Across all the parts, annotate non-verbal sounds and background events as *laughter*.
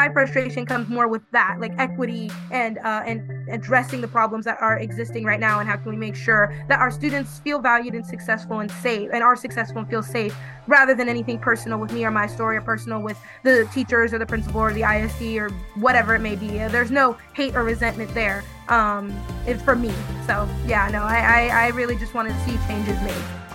my frustration comes more with that, like equity and uh, and addressing the problems that are existing right now, and how can we make sure that our students feel valued and successful and safe, and are successful and feel safe, rather than anything personal with me or my story, or personal with the teachers or the principal or the ISD or whatever it may be. There's no hate or resentment there. Um, for me. So yeah, no, I, I, I really just wanted to see changes made.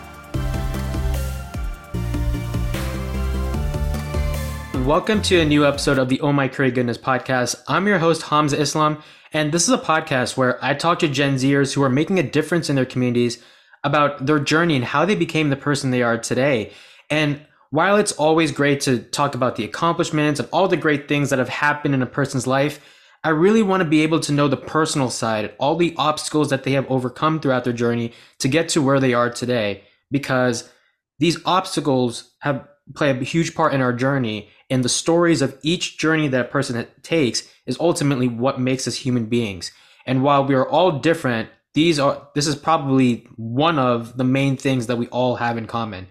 Welcome to a new episode of the Oh My Curry Goodness podcast. I'm your host, Hamza Islam, and this is a podcast where I talk to Gen Zers who are making a difference in their communities about their journey and how they became the person they are today. And while it's always great to talk about the accomplishments and all the great things that have happened in a person's life, I really want to be able to know the personal side, all the obstacles that they have overcome throughout their journey to get to where they are today, because these obstacles have play a huge part in our journey and the stories of each journey that a person takes is ultimately what makes us human beings. And while we are all different these are this is probably one of the main things that we all have in common.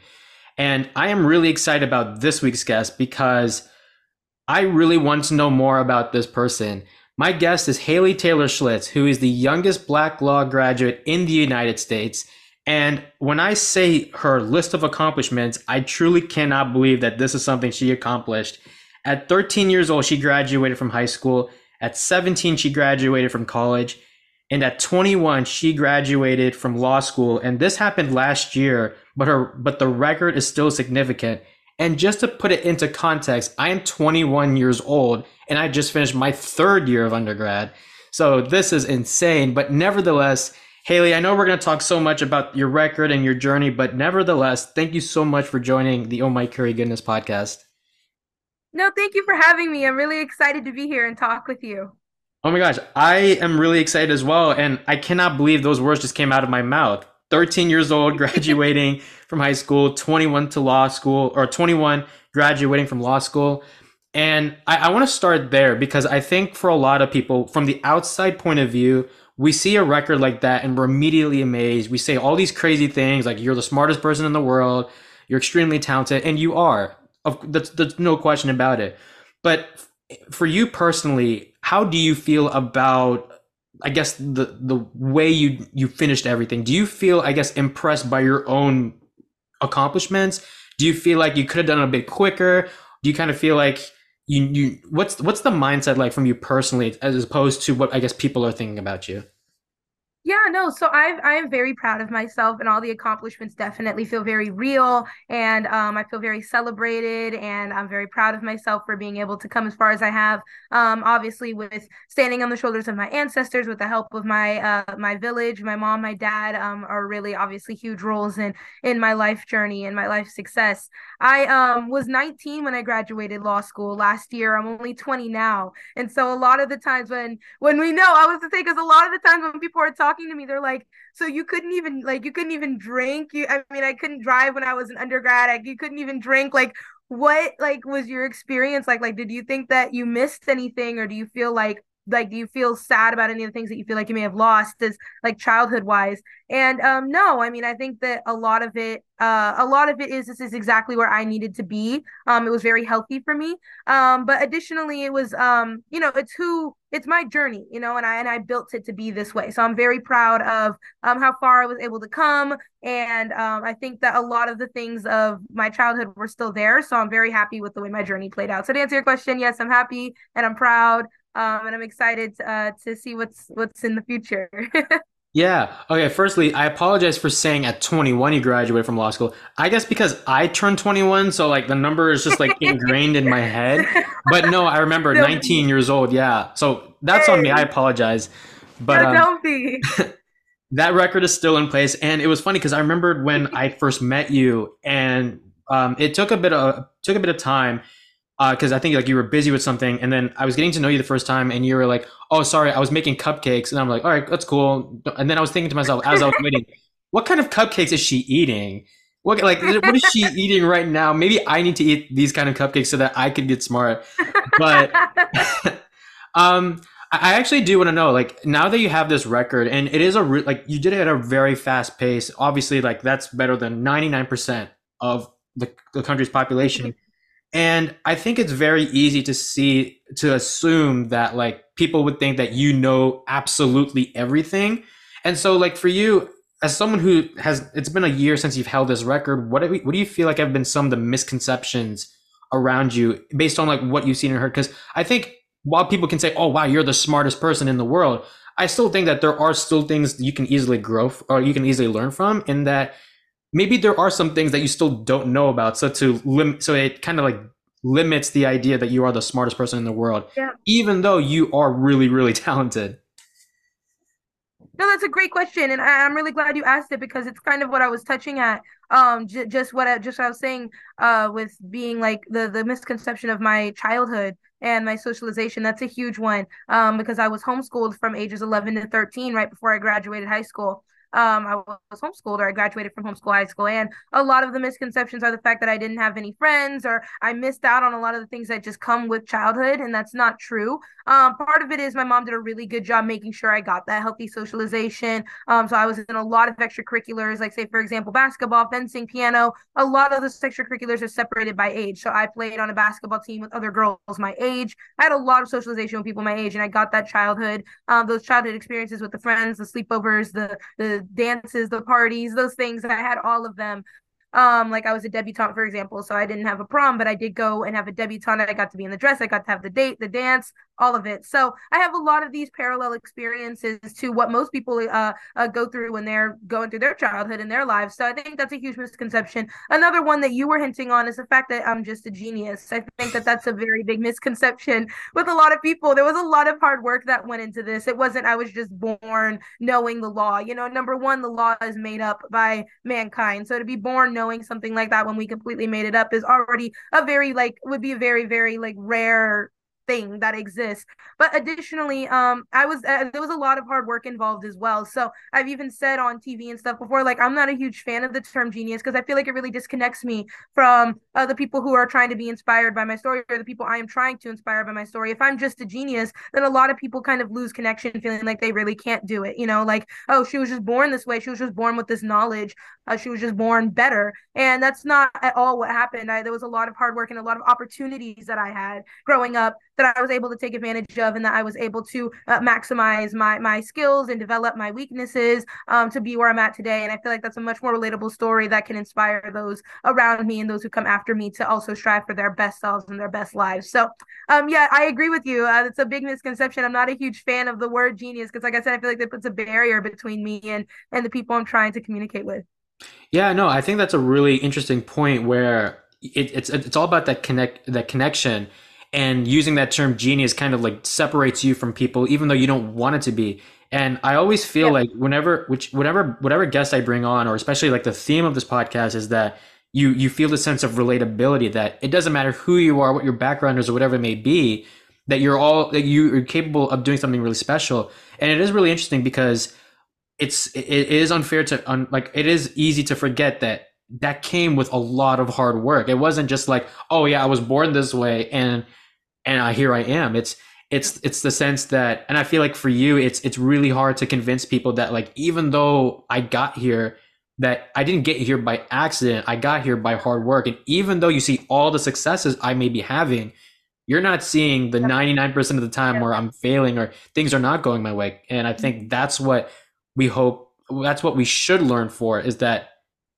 And i am really excited about this week's guest because i really want to know more about this person. My guest is haley taylor schlitz who is the youngest black law graduate in the united states and when I say her list of accomplishments, I truly cannot believe that this is something she accomplished. At 13 years old, she graduated from high school. At 17, she graduated from college. And at 21, she graduated from law school. And this happened last year, but her but the record is still significant. And just to put it into context, I am 21 years old and I just finished my third year of undergrad. So this is insane, but nevertheless, Haley, I know we're going to talk so much about your record and your journey, but nevertheless, thank you so much for joining the Oh My Curry Goodness podcast. No, thank you for having me. I'm really excited to be here and talk with you. Oh my gosh, I am really excited as well. And I cannot believe those words just came out of my mouth. 13 years old, *laughs* graduating from high school, 21 to law school, or 21 graduating from law school. And I, I want to start there because I think for a lot of people, from the outside point of view, we see a record like that and we're immediately amazed. We say all these crazy things like you're the smartest person in the world, you're extremely talented, and you are. That's, that's no question about it. But for you personally, how do you feel about I guess the the way you you finished everything? Do you feel I guess impressed by your own accomplishments? Do you feel like you could have done it a bit quicker? Do you kind of feel like you you what's what's the mindset like from you personally as opposed to what I guess people are thinking about you? Yeah, no. So I I am very proud of myself, and all the accomplishments definitely feel very real, and um, I feel very celebrated, and I'm very proud of myself for being able to come as far as I have. Um, obviously, with standing on the shoulders of my ancestors, with the help of my uh, my village, my mom, my dad, um, are really obviously huge roles in in my life journey and my life success. I um was 19 when I graduated law school last year. I'm only 20 now, and so a lot of the times when when we know, I was to say because a lot of the times when people are talking talking to me they're like so you couldn't even like you couldn't even drink? You i mean i couldn't drive when i was an undergrad. I, you couldn't even drink. Like what like was your experience like? Like did you think that you missed anything or do you feel like like do you feel sad about any of the things that you feel like you may have lost as like childhood wise and um no i mean i think that a lot of it uh a lot of it is this is exactly where i needed to be. Um it was very healthy for me. Um but additionally it was um you know it's who it's my journey you know and i and i built it to be this way. So i'm very proud of um how far i was able to come. And um i think that a lot of the things of my childhood were still there. So i'm very happy with the way my journey played out. So to answer your question yes i'm happy and i'm proud um, and I'm excited uh, to see what's what's in the future. *laughs* yeah. Okay. Firstly, I apologize for saying at 21 you graduated from law school. I guess because I turned 21, so like the number is just like ingrained in my head. But no, I remember *laughs* 19 years old. Yeah. So that's on me. I apologize. But no, um, don't be. *laughs* that record is still in place, and it was funny because I remembered when I first met you, and um, it took a bit of took a bit of time because uh, I think like you were busy with something, and then I was getting to know you the first time, and you were like, "Oh, sorry, I was making cupcakes," and I'm like, "All right, that's cool." And then I was thinking to myself as I was waiting, "What kind of cupcakes is she eating? What like what is she *laughs* eating right now? Maybe I need to eat these kind of cupcakes so that I could get smart." But *laughs* um, I actually do want to know, like, now that you have this record, and it is a re- like you did it at a very fast pace. Obviously, like that's better than 99 percent of the, the country's population And I think it's very easy to see, to assume that like people would think that you know absolutely everything. And so, like, for you, as someone who has, it's been a year since you've held this record, what do, we, what do you feel like have been some of the misconceptions around you based on like what you've seen and heard? Because I think while people can say, oh, wow, you're the smartest person in the world, I still think that there are still things you can easily grow or you can easily learn from, in that maybe there are some things that you still don't know about. So to lim- so it kind of like limits the idea that you are the smartest person in the world, yeah. even though you are really, really *laughs* talented. No, that's a great question, and I, am really glad you asked it because it's kind of what I was touching at. Um, j- just what I just what I was saying. Uh, with being like the the misconception of my childhood and my socialization. That's a huge one. Um, because I was homeschooled from ages 11 to 13, right before I graduated high school. Um, I was homeschooled or I graduated from homeschool high school. And a lot of the misconceptions are the fact that I didn't have any friends or I missed out on a lot of the things that just come with childhood. And that's not true. Um, part of it is my mom did a really good job making sure I got that healthy socialization. Um, so I was in a lot of extracurriculars, like say, for example, basketball, fencing, piano. A lot of those extracurriculars are separated by age. So I played on a basketball team with other girls my age. I had a lot of socialization with people my age, and I got that childhood, um, those childhood experiences with the friends, the sleepovers, the the dances, the parties, those things. I had all of them. Um, like I was a debutante, for example, so I didn't have a prom, but I did go and have a debutante. I got to be in the dress, I got to have the date, the dance, all of it. So I have a lot of these parallel experiences to what most people uh, uh, go through when they're going through their childhood and their lives. So I think that's a huge misconception. Another one that you were hinting on is the fact that I'm just a genius. I think that that's a very big misconception with a lot of people. There was a lot of hard work that went into this. It wasn't I was just born knowing the law. You know, number one, the law is made up by mankind. So to be born knowing knowing something like that when we completely made it up is already a very like would be a very very like rare thing that exists. But additionally, um, I was uh, there was a lot of hard work involved as well. So I've even said on TV and stuff before, like I'm not a huge fan of the term genius because I feel like it really disconnects me from uh, the people who are trying to be inspired by my story or the people I am trying to inspire by my story. If I'm just a genius, then a lot of people kind of lose connection, feeling like they really can't do it. You know, like oh, she was just born this way. She was just born with this knowledge. Uh, she was just born better, and that's not at all what happened. I, there was a lot of hard work and a lot of opportunities that I had growing up that I was able to take advantage of and that I was able to uh, maximize my my skills and develop my weaknesses um, to be where I'm at today. And I feel like that's a much more relatable story that can inspire those around me and those who come after me to also strive for their best selves and their best lives. So, um, yeah, I agree with you. Uh, it's a big misconception. I'm not a huge fan of the word genius because, like I said, I feel like that puts a barrier between me and and the people I'm trying to communicate with. Yeah, no, I think that's a really interesting point where it, it's it's all about that connect that connection and using that term genius kind of like separates you from people even though you don't want it to be. And i always feel yeah. like whenever which whatever whatever guest i bring on or especially like the theme of this podcast is that you you feel the sense of relatability that it doesn't matter who you are what your background is or whatever it may be that you're all that you are capable of doing something really special. And it is really interesting because it's it is unfair to un, like it is easy to forget that that came with a lot of hard work. It wasn't just like oh yeah i was born this way and and uh, here I am. It's it's it's the sense that, and I feel like for you, it's it's really hard to convince people that like even though I got here, that I didn't get here by accident. I got here by hard work, and even though you see all the successes I may be having, you're not seeing the 99% of the time where I'm failing or things are not going my way. And I think that's what we hope. That's what we should learn for is that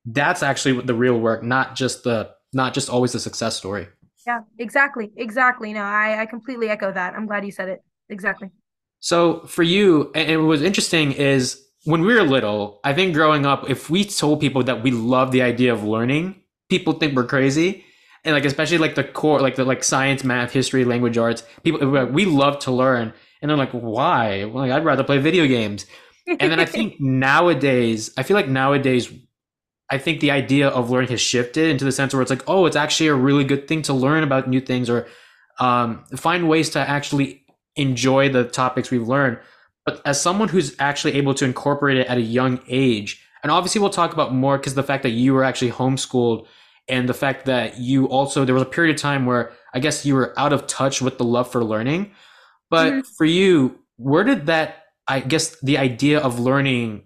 that's actually the real work, not just the not just always the success story. Yeah, exactly. Exactly. No, I, I completely echo that. I'm glad you said it. Exactly. So for you, and what was interesting is when we were little, I think growing up, if we told people that we love the idea of learning, people think we're crazy. And like especially like the core, like the like science, math, history, language arts, people we love to learn. And they're like, why? Well, like, I'd rather play video games. And then I think *laughs* nowadays, I feel like nowadays I think the idea of learning has shifted into the sense where it's like, oh, it's actually a really good thing to learn about new things or um, find ways to actually enjoy the topics we've learned. But as someone who's actually able to incorporate it at a young age, and obviously we'll talk about more because the fact that you were actually homeschooled and the fact that you also, there was a period of time where I guess you were out of touch with the love for learning. But mm-hmm. for you, where did that, I guess, the idea of learning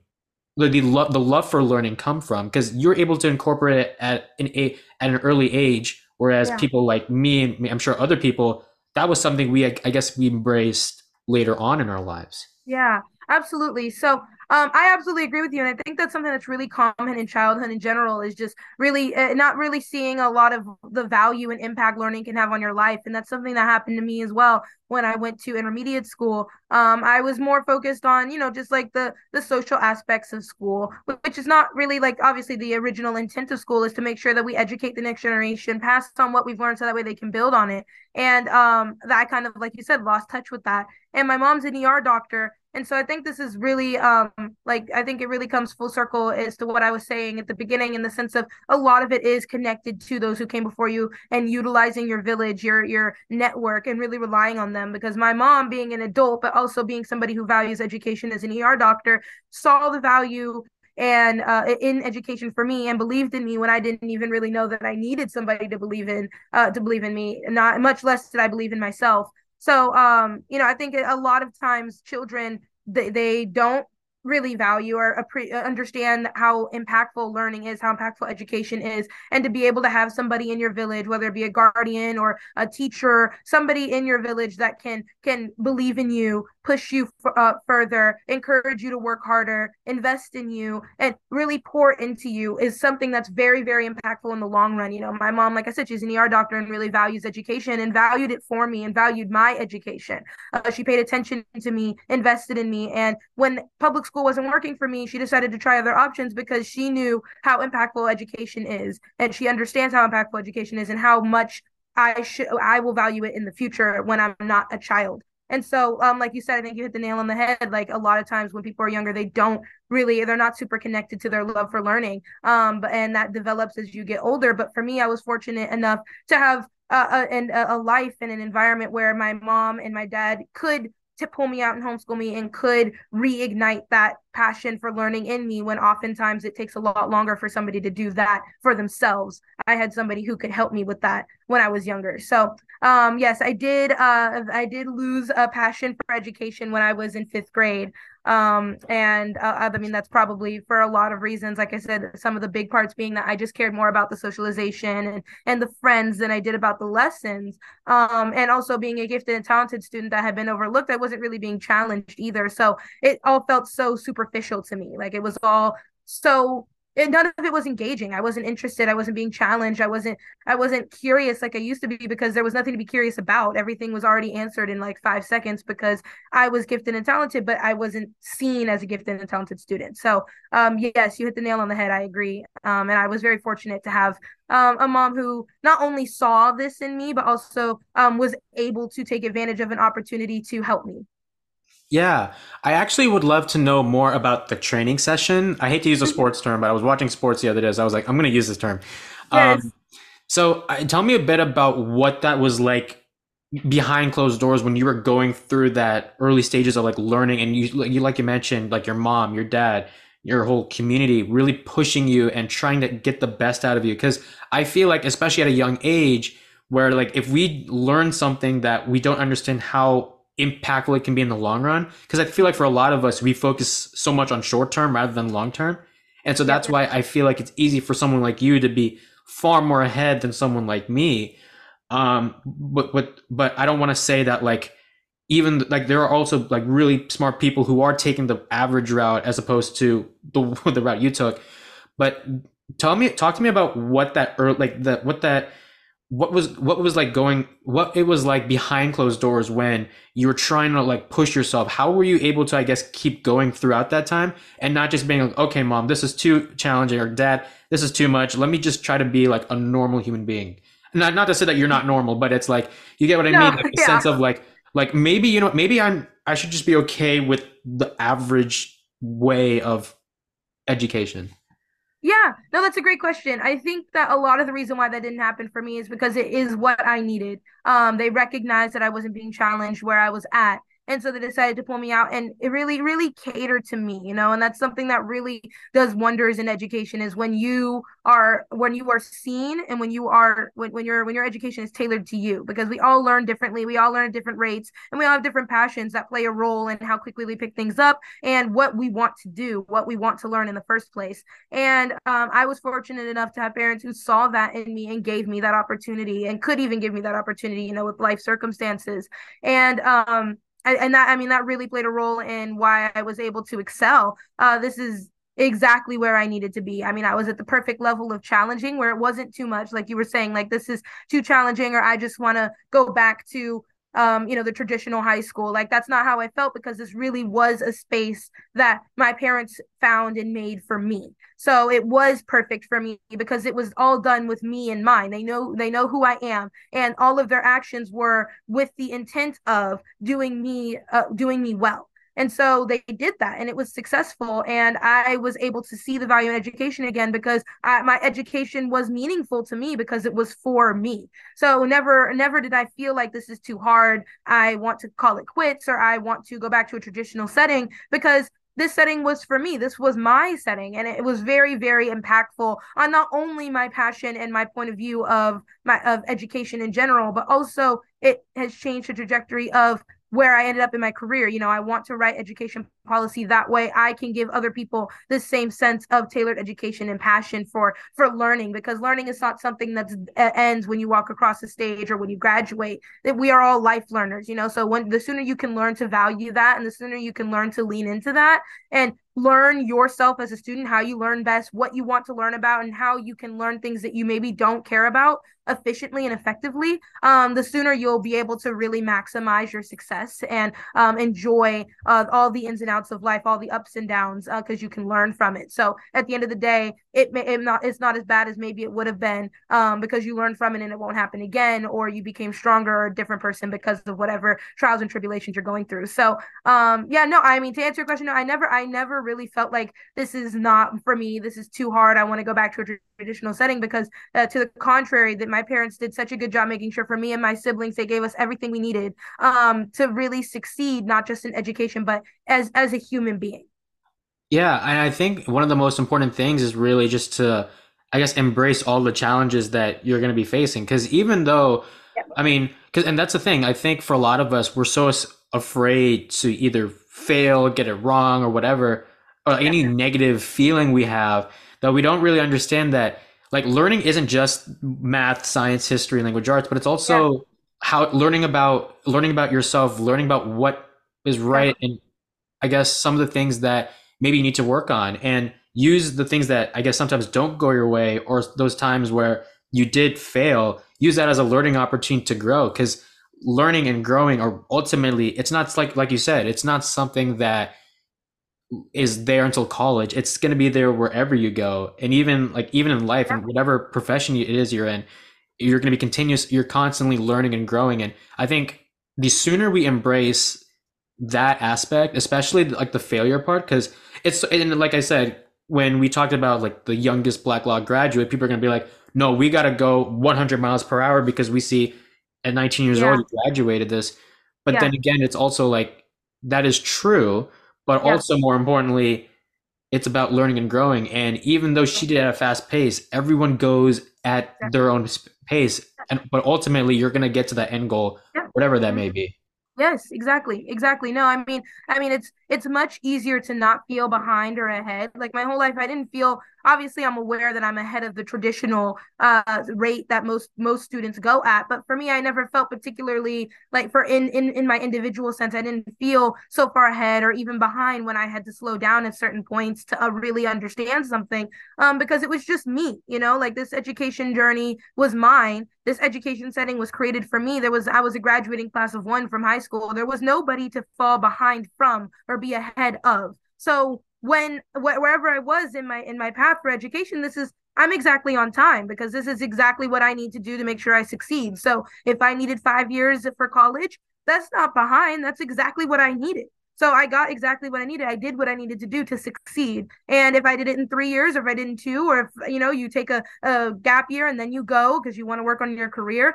the the love the love for learning come from because you're able to incorporate it at an a at an early age Whereas Yeah. people like me and I'm sure other people, that was something we, I guess, we embraced later on in our lives. Yeah, absolutely. So, um, I absolutely agree with you, and I think that's something that's really common in childhood in general is just really uh, not really seeing a lot of the value and impact learning can have on your life, and that's something that happened to me as well when I went to intermediate school. Um, I was more focused on, you know, just like the the social aspects of school, which is not really like obviously the original intent of school is to make sure that we educate the next generation, pass on what we've learned, so that way they can build on it. And um, that I kind of, like you said, lost touch with that. And my mom's an ER doctor, and so I think this is really um like I think it really comes full circle as to what I was saying at the beginning in the sense of a lot of it is connected to those who came before you and utilizing your village, your your network and really relying on them. Because my mom being an adult but also being somebody who values education as an ER doctor saw the value and uh, in education for me and believed in me when I didn't even really know that I needed somebody to believe in uh, to believe in me not much less did I believe in myself so, um, you know, I think a lot of times children they, they don't really value or appre- understand how impactful learning is, how impactful education is, and to be able to have somebody in your village, whether it be a guardian or a teacher, somebody in your village that can can believe in you, push you f- uh, further, encourage you to work harder, invest in you, and really pour into you is something that's very, very impactful in the long run. You know, my mom, like I said, she's an ER doctor and really values education and valued it for me and valued my education. Uh, she paid attention to me, invested in me, and when public school wasn't working for me, she decided to try other options because she knew how impactful education is, and she understands how impactful education is and how much I should I will value it in the future when I'm not a child. And so, um, like you said, I think you hit the nail on the head. Like a lot of times when people are younger, they don't really, they're not super connected to their love for learning. Um, but and that develops as you get older. But for me, I was fortunate enough to have uh, a, a life and an environment where my mom and my dad could to pull me out and homeschool me and could reignite that passion for learning in me when oftentimes it takes a lot longer for somebody to do that for themselves. I had somebody who could help me with that when I was younger. So, um, yes, I did. Uh, I did lose a passion for education when I was in fifth grade. Um, and uh, I mean, that's probably for a lot of reasons. Like I said, some of the big parts being that I just cared more about the socialization and, and the friends than I did about the lessons. Um, and also being a gifted and talented student that had been overlooked, I wasn't really being challenged either. So it all felt so superficial to me. Like it was all so it, none of it was engaging. I wasn't interested. I wasn't being challenged. I wasn't I wasn't curious like I used to be because there was nothing to be curious about. Everything was already answered in like 5 seconds because I was gifted and talented, but I wasn't seen as a gifted and talented student. So, um yes, you hit the nail on the head. I agree. Um and I was very fortunate to have um, a mom who not only saw this in me but also um was able to take advantage of an opportunity to help me. Yeah, I actually would love to know more about the training session. I hate to use a sports term, but I was watching sports the other day, so I was like, I'm going to use this term. Yes. Um, so, uh, tell me a bit about what that was like behind closed doors when you were going through that early stages of like learning, and you, you like you mentioned, like your mom, your dad, your whole community really pushing you and trying to get the best out of you. Because I feel like, especially at a young age, where like if we learn something that we don't understand how impactful it can be in the long run. Because i feel like for a lot of us we focus so much on short term rather than long term. And so that's why i feel like it's easy for someone like you to be far more ahead than someone like me. Um but but but i don't want to say that like even like there are also like really smart people who are taking the average route as opposed to the *laughs* the route you took. But tell me talk to me about what that or like the what that what was what was like going what it was like behind closed doors when you were trying to like push yourself? How were you able to i guess keep going throughout that time and not just being like okay mom this is too challenging or dad this is too much. Let me just try to be like a normal human being. Not not to say that you're not normal but it's like you get what i No, mean? Like a *laughs* yeah. sense of like like maybe you know maybe i'm i should just be okay with the average way of education Yeah, no, that's a great question. I think that a lot of the reason why that didn't happen for me is because it is what I needed. Um, they recognized that I wasn't being challenged where I was at. And so they decided to pull me out and it really really catered to me you know and that's something that really does wonders in education is when you are when you are seen and when you are when, when your when your education is tailored to you because we all learn differently we all learn at different rates and we all have different passions that play a role in how quickly we pick things up and what we want to do what we want to learn in the first place. And um, i was fortunate enough to have parents who saw that in me and gave me that opportunity and could even give me that opportunity you know with life circumstances. And um and that i mean that really played a role in why i was able to excel uh this is exactly where I needed to be. I mean, I was at the perfect level of challenging where it wasn't too much, like you were saying, like this is too challenging, or I just want to go back to um, you know, the traditional high school. Like that's not how I felt because this really was a space that my parents found and made for me. So it was perfect for me because it was all done with me in mind. They know they know who I am and all of their actions were with the intent of doing me uh, doing me well. And so they did that and it was successful. And I was able to see the value in education again because I, my education was meaningful to me because it was for me. So never, never did I feel like this is too hard. I want to call it quits or I want to go back to a traditional setting because this setting was for me. This was my setting. And it was very, very impactful on not only my passion and my point of view of my of education in general, but also it has changed the trajectory of where I ended up in my career. You know, I want to write education policy. That way I can give other people the same sense of tailored education and passion for for learning because learning is not something that ends when you walk across the stage or when you graduate. That we are all life learners you know? So when the sooner you can learn to value that and the sooner you can learn to lean into that and learn yourself as a student how you learn best what you want to learn about and how you can learn things that you maybe don't care about efficiently and effectively um, the sooner you'll be able to really maximize your success and um, enjoy uh, all the ins and outs of life all the ups and downs because uh, you can learn from it so at the end of the day it may it not it's not as bad as maybe it would have been um, because you learn from it and it won't happen again or you became stronger or a different person because of whatever trials and tribulations you're going through so um, yeah no i mean to answer your question no i never i never really felt like this is not for me. This is too hard. I want to go back to a traditional setting because, uh, to the contrary, that my parents did such a good job making sure for me and my siblings they gave us everything we needed um, to really succeed, not just in education but as as a human being. Yeah, and I think one of the most important things is really just to, I guess, embrace all the challenges that you're going to be facing. Because even though, yeah. I mean, because and that's the thing. I think for a lot of us, we're so afraid to either fail, get it wrong, or whatever or any negative feeling we have that we don't really understand that like learning isn't just math, science, history, language arts, but it's also yeah. how learning about learning about yourself, learning about what is right yeah. and I guess some of the things that maybe you need to work on and use the things that I guess sometimes don't go your way or those times where you did fail, use that as a learning opportunity to grow because learning and growing are ultimately it's not like like you said, it's not something that is there until college. It's going to be there wherever you go. And even like even in life and whatever profession it is you're in you're going to be continuous you're constantly learning and growing. And i think the sooner we embrace that aspect especially like the failure part because it's and like i said when we talked about like the youngest black law graduate people are going to be like no we got to go 100 miles per hour because we see at 19 years yeah. old graduated this but yeah. then again it's also like that is true but yeah. also more importantly, it's about learning and growing. And even though she did at a fast pace, everyone goes at their own pace. And but ultimately, you're gonna get to that end goal, whatever that mm-hmm. may be. Yes, exactly. Exactly. No, I mean, I mean it's it's much easier to not feel behind or ahead. Like my whole life I didn't feel obviously I'm aware that I'm ahead of the traditional uh rate that most most students go at, but for me I never felt particularly like for in in in my individual sense I didn't feel so far ahead or even behind when I had to slow down at certain points to uh, really understand something um because it was just me, you know, like this education journey was mine this education setting was created for me. There was i was a graduating class of one from high school. There was nobody to fall behind from or be ahead of. So when wh- wherever i was in my in my path for education this is i'm exactly on time because this is exactly what i need to do to make sure i succeed. So if i needed five years for college that's not behind. That's exactly what i needed so I got exactly what I needed. I did what I needed to do to succeed. And if I did it in three years, or if I did in two, or if you know you take a, a gap year and then you go because you want to work on your career,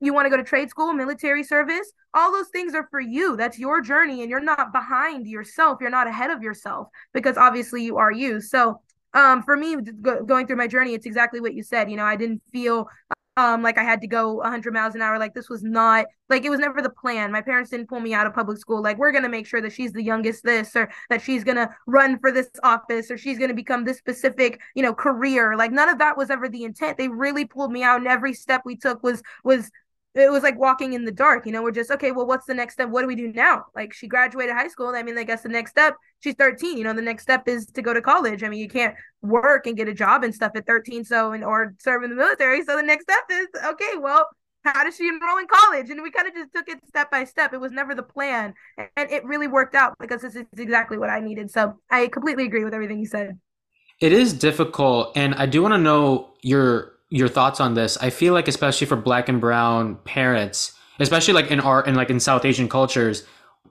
you want to go to trade school, military service, all those things are for you. That's your journey, and you're not behind yourself. You're not ahead of yourself because obviously you are you. So, um, for me, going through my journey, it's exactly what you said. You know, I didn't feel um like I had to go 100 miles an hour. Like this was not like it was never the plan. My parents didn't pull me out of public school. Like we're gonna make sure that she's the youngest this or that she's gonna run for this office or she's gonna become this specific you know career. Like none of that was ever the intent. They really pulled me out, and every step we took was was it was like walking in the dark. You know, we're just okay. Well, what's the next step? What do we do now? Like she graduated high school. I mean, I guess the next step. She's 13. You know, the next step is to go to college. I mean, you can't work and get a job and stuff at 13. So, and or serve in the military. So the next step is okay. Well, how does she enroll in college? And we kind of just took it step by step. It was never the plan, and it really worked out because this is exactly what I needed. So I completely agree with everything you said. It is difficult, and I do want to know your your thoughts on this. I feel like especially for black and brown parents, especially like in art and like in South Asian cultures,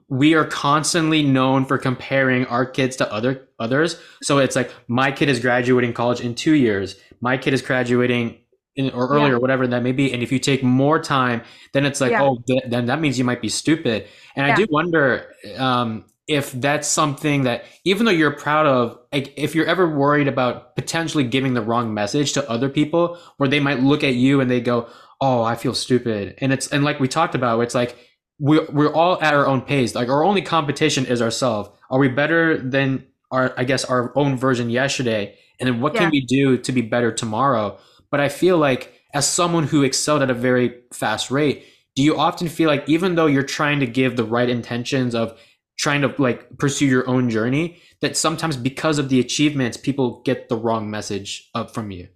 we are constantly known for comparing our kids to other others. So it's like my kid is graduating college in 2 years. My kid is graduating in, or earlier, yeah. whatever that may be. And if you take more time, then it's like, yeah. oh, th- then that means you might be stupid. And yeah. I do wonder um, if that's something that even though you're proud of like, if you're ever worried about potentially giving the wrong message to other people where they might look at you and they go oh i feel stupid. And it's and like we talked about it's like we're, we're all at our own pace. Like our only competition is ourselves. Are we better than our i guess our own version yesterday? And then what yeah. can we do to be better tomorrow? But i feel like as someone who excelled at a very fast rate do you often feel like even though you're trying to give the right intentions of trying to like pursue your own journey that sometimes because of the achievements people get the wrong message up from you.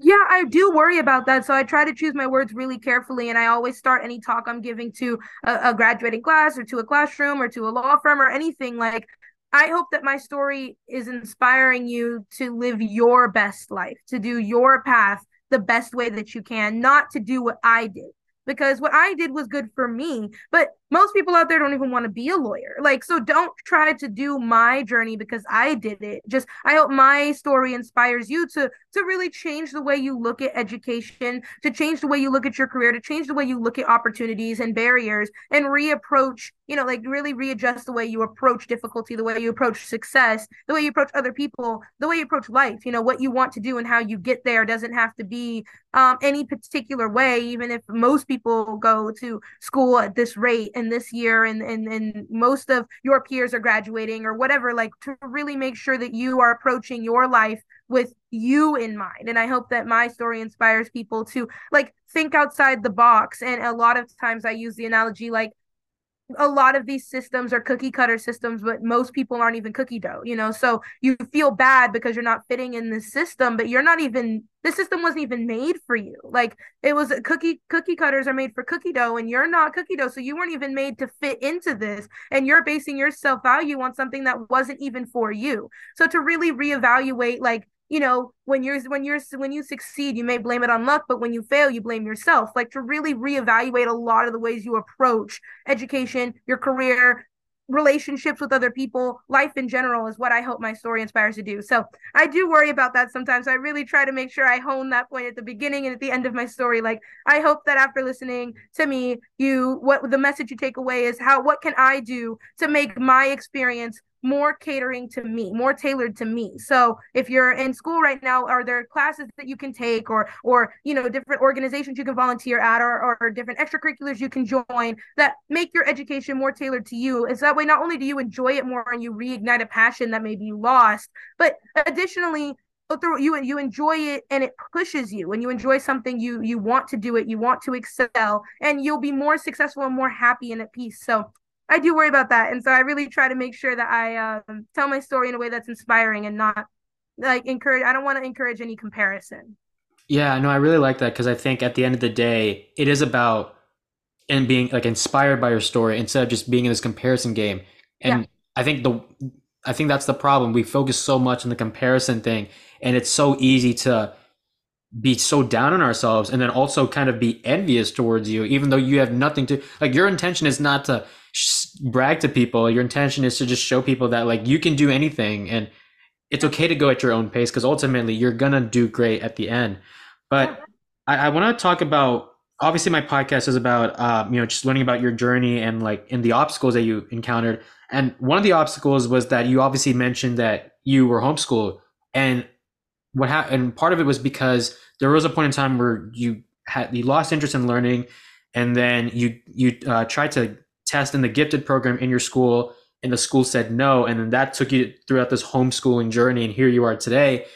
Yeah i do worry about that. So i try to choose my words really carefully and i always start any talk i'm giving to a, a graduating class or to a classroom or to a law firm or anything. Like I hope that my story is inspiring you to live your best life, to do your path the best way that you can, not to do what I did. Because what I did was good for me. But most people out there don't even want to be a lawyer. Like, so don't try to do my journey because I did it. Just I hope my story inspires you to to really change the way you look at education, to change the way you look at your career, to change the way you look at opportunities and barriers and reapproach, you know, like really readjust the way you approach difficulty, the way you approach success, the way you approach other people, the way you approach life. You know, what you want to do and how you get there doesn't have to be um, any particular way, even if most people go to school at this rate in this year and, and and most of your peers are graduating or whatever like to really make sure that you are approaching your life with you in mind. And i hope that my story inspires people to like think outside the box. And a lot of times i use the analogy like a lot of these systems are cookie cutter systems, but most people aren't even cookie dough, you know? So you feel bad because you're not fitting in the system, but you're not even, the system wasn't even made for you. Like it was cookie, cookie cutters are made for cookie dough and you're not cookie dough. So you weren't even made to fit into this. And you're basing your self value on something that wasn't even for you. So to really reevaluate, like, you know when you're when you're when you succeed you may blame it on luck but when you fail you blame yourself. Like to really reevaluate a lot of the ways you approach education your career relationships with other people life in general is what i hope my story inspires to do. So i do worry about that sometimes. I really try to make sure i hone that point at the beginning and at the end of my story. Like i hope that after listening to me you what the message you take away is how what can i do to make my experience more catering to me, more tailored to me. So if you're in school right now, are there classes that you can take or or you know different organizations you can volunteer at or, or different extracurriculars you can join that make your education more tailored to you? Is that way not only do you enjoy it more and you reignite a passion that may be lost, but additionally through you you enjoy it and it pushes you and you enjoy something you you want to do it you want to excel and you'll be more successful and more happy and at peace so I do worry about that, and so I really try to make sure that I um, tell my story in a way that's inspiring and not like encourage. I don't want to encourage any comparison. Yeah, no, I really like that because I think at the end of the day, it is about and being like inspired by your story instead of just being in this comparison game. And yeah. I think the I think that's the problem. We focus so much on the comparison thing, and it's so easy to be so down on ourselves and then also kind of be envious towards you even though you have nothing to like your intention is not to brag to people. Your intention is to just show people that like you can do anything and it's okay to go at your own pace because ultimately you're gonna do great at the end. But I, I want to talk about obviously my podcast is about um, you know just learning about your journey and like in the obstacles that you encountered. And one of the obstacles was that you obviously mentioned that you were homeschooled, and what happened. And part of it was because there was a point in time where you had you lost interest in learning, and then you you uh, tried to test in the gifted program in your school, and the school said no, and then that took you throughout this homeschooling journey, and here you are today.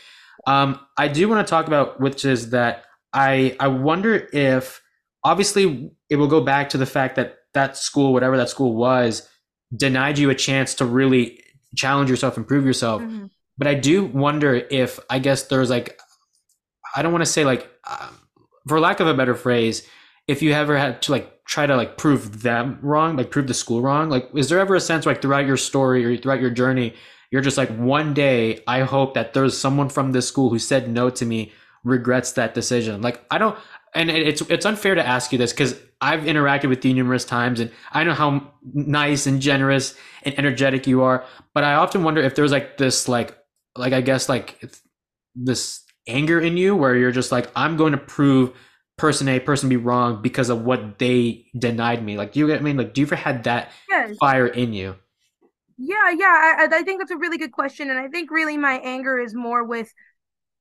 Um, I do want to talk about which is that I I wonder if obviously it will go back to the fact that that school, whatever that school was, denied you a chance to really challenge yourself, improve yourself. Mm-hmm. But I do wonder if I guess there's like I don't want to say like um, for lack of a better phrase, if you ever had to like try to like prove them wrong, like prove the school wrong, like is there ever a sense like throughout your story or throughout your journey, you're just like one day I hope that there's someone from this school who said no to me regrets that decision. Like I don't and it's it's unfair to ask you this because I've interacted with you numerous times and I know how nice and generous and energetic you are, but I often wonder if there's like this like like I guess like this anger in you where you're just like I'm going to prove person A, person B wrong because of what they denied me. Like, do you get I mean? Like, do you ever had that yes. fire in you? Yeah, yeah. I, I think that's a really good question, and I think really my anger is more with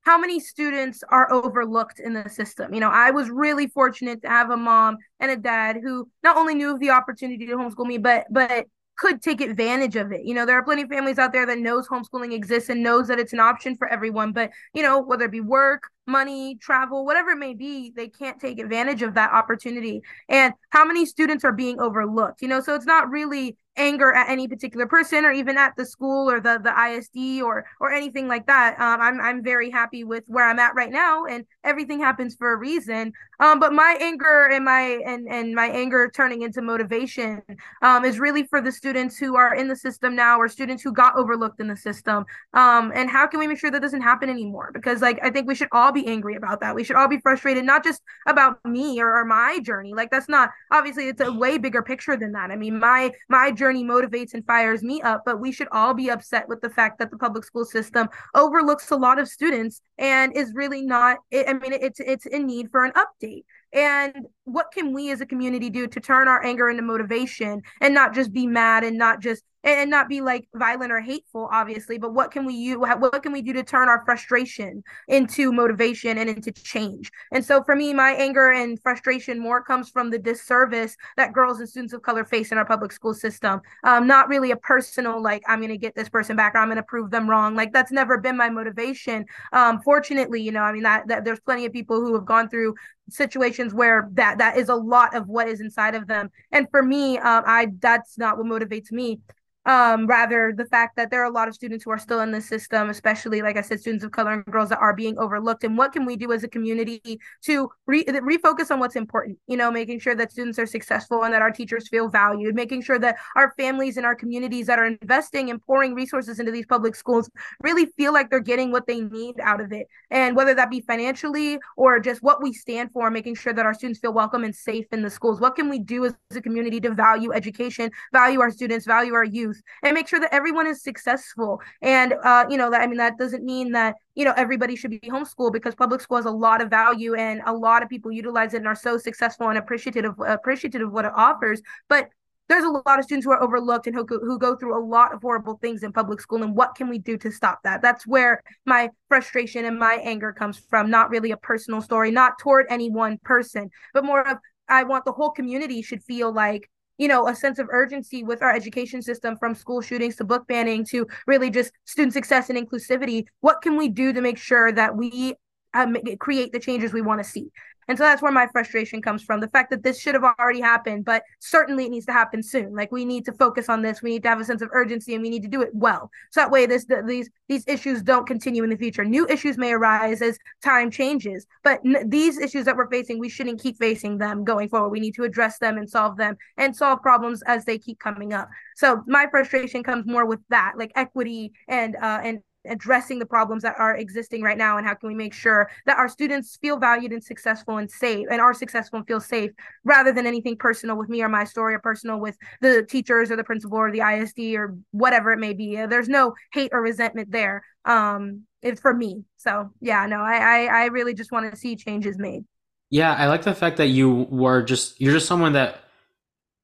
how many students are overlooked in the system. You know, I was really fortunate to have a mom and a dad who not only knew of the opportunity to homeschool me, but but could take advantage of it. You know, there are plenty of families out there that knows homeschooling exists and knows that it's an option for everyone, but you know, whether it be work, money, travel, whatever it may be, they can't take advantage of that opportunity. And how many students are being overlooked? You know, so it's not really anger at any particular person or even at the school or the the ISD or or anything like that. Um, I'm I'm very happy with where I'm at right now, and everything happens for a reason. Um, but my anger and my and and my anger turning into motivation um, is really for the students who are in the system now or students who got overlooked in the system. Um, and how can we make sure that doesn't happen anymore? Because like I think we should all be angry about that. We should all be frustrated, not just about me or, or my journey. Like that's not obviously it's a way bigger picture than that. I mean my my journey motivates and fires me up, but we should all be upset with the fact that the public school system overlooks a lot of students and is really not. I mean, it's it's in need for an update. And what can we as a community do to turn our anger into motivation and not just be mad and not just and not be like violent or hateful obviously but what can we use what can we do to turn our frustration into motivation and into change? And so for me my anger and frustration more comes from the disservice that girls and students of color face in our public school system. Um, not really a personal like i'm going to get this person back or i'm going to prove them wrong. Like that's never been my motivation. Um, fortunately you know i mean that, that there's plenty of people who have gone through situations where that that is a lot of what is inside of them. And for me um, i that's not what motivates me um rather the fact that there are a lot of students who are still in the system especially like i said students of color and girls that are being overlooked and what can we do as a community to re- refocus on what's important you know making sure that students are successful and that our teachers feel valued making sure that our families and our communities that are investing and pouring resources into these public schools really feel like they're getting what they need out of it. And whether that be financially or just what we stand for making sure that our students feel welcome and safe in the schools. What can we do as a community to value education value our students value our youth and make sure that everyone is successful. And uh, you know, that I mean that doesn't mean that you know everybody should be homeschooled because public school has a lot of value and a lot of people utilize it and are so successful and appreciative of, appreciative of what it offers. But there's a lot of students who are overlooked and who, who go through a lot of horrible things in public school and what can we do to stop that that's where my frustration and my anger comes from not really a personal story not toward any one person but more of i want the whole community should feel like you know, a sense of urgency with our education system from school shootings to book banning to really just student success and inclusivity. What can we do to make sure that we um, create the changes we want to see? And so that's where my frustration comes from. The fact that this should have already happened, but certainly it needs to happen soon. Like we need to focus on this. We need to have a sense of urgency and we need to do it well. So that way this these these issues don't continue in the future. New issues may arise as time changes, but n- these issues that we're facing, we shouldn't keep facing them going forward. We need to address them and solve them and solve problems as they keep coming up. So my frustration comes more with that, like equity and uh and addressing the problems that are existing right now and how can we make sure that our students feel valued and successful and safe and are successful and feel safe rather than anything personal with me or my story or personal with the teachers or the principal or the ISD or whatever it may be. There's no hate or resentment there um it's for me. So yeah no I I, I really just want to see changes made. Yeah, I like the fact that you were just you're just someone that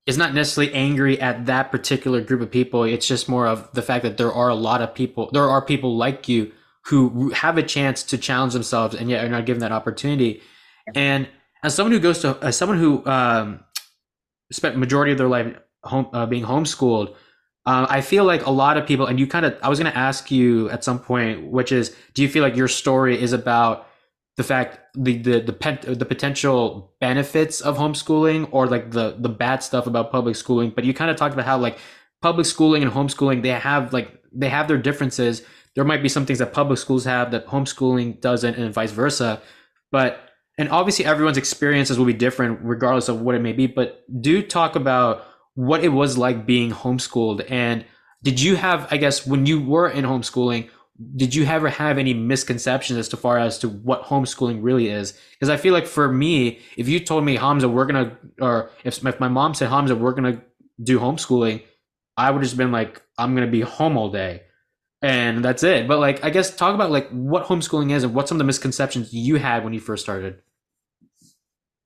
is not necessarily angry at that particular group of people. It's just more of the fact that there are a lot of people, there are people like you who have a chance to challenge themselves and yet are not given that opportunity. And as someone who goes to, as someone who um, spent majority of their life home uh, being homeschooled, uh, I feel like a lot of people, and you kind of, I was going to ask you at some point, which is, do you feel like your story is about the fact the the the, the potential benefits of homeschooling or like the the bad stuff about public schooling but you kind of talked about how like public schooling and homeschooling they have like they have their differences. There might be some things that public schools have that homeschooling doesn't and vice versa but and obviously everyone's experiences will be different regardless of what it may be but do talk about what it was like being homeschooled and did you have i guess when you were in homeschooling did you ever have any misconceptions as to far as to what homeschooling really is? Because I feel like for me, if you told me Hamza, we're gonna, or if, if my mom said Hamza, we're gonna do homeschooling, I would just been like, I'm gonna be home all day, and that's it. But like, I guess talk about like what homeschooling is and what some of the misconceptions you had when you first started.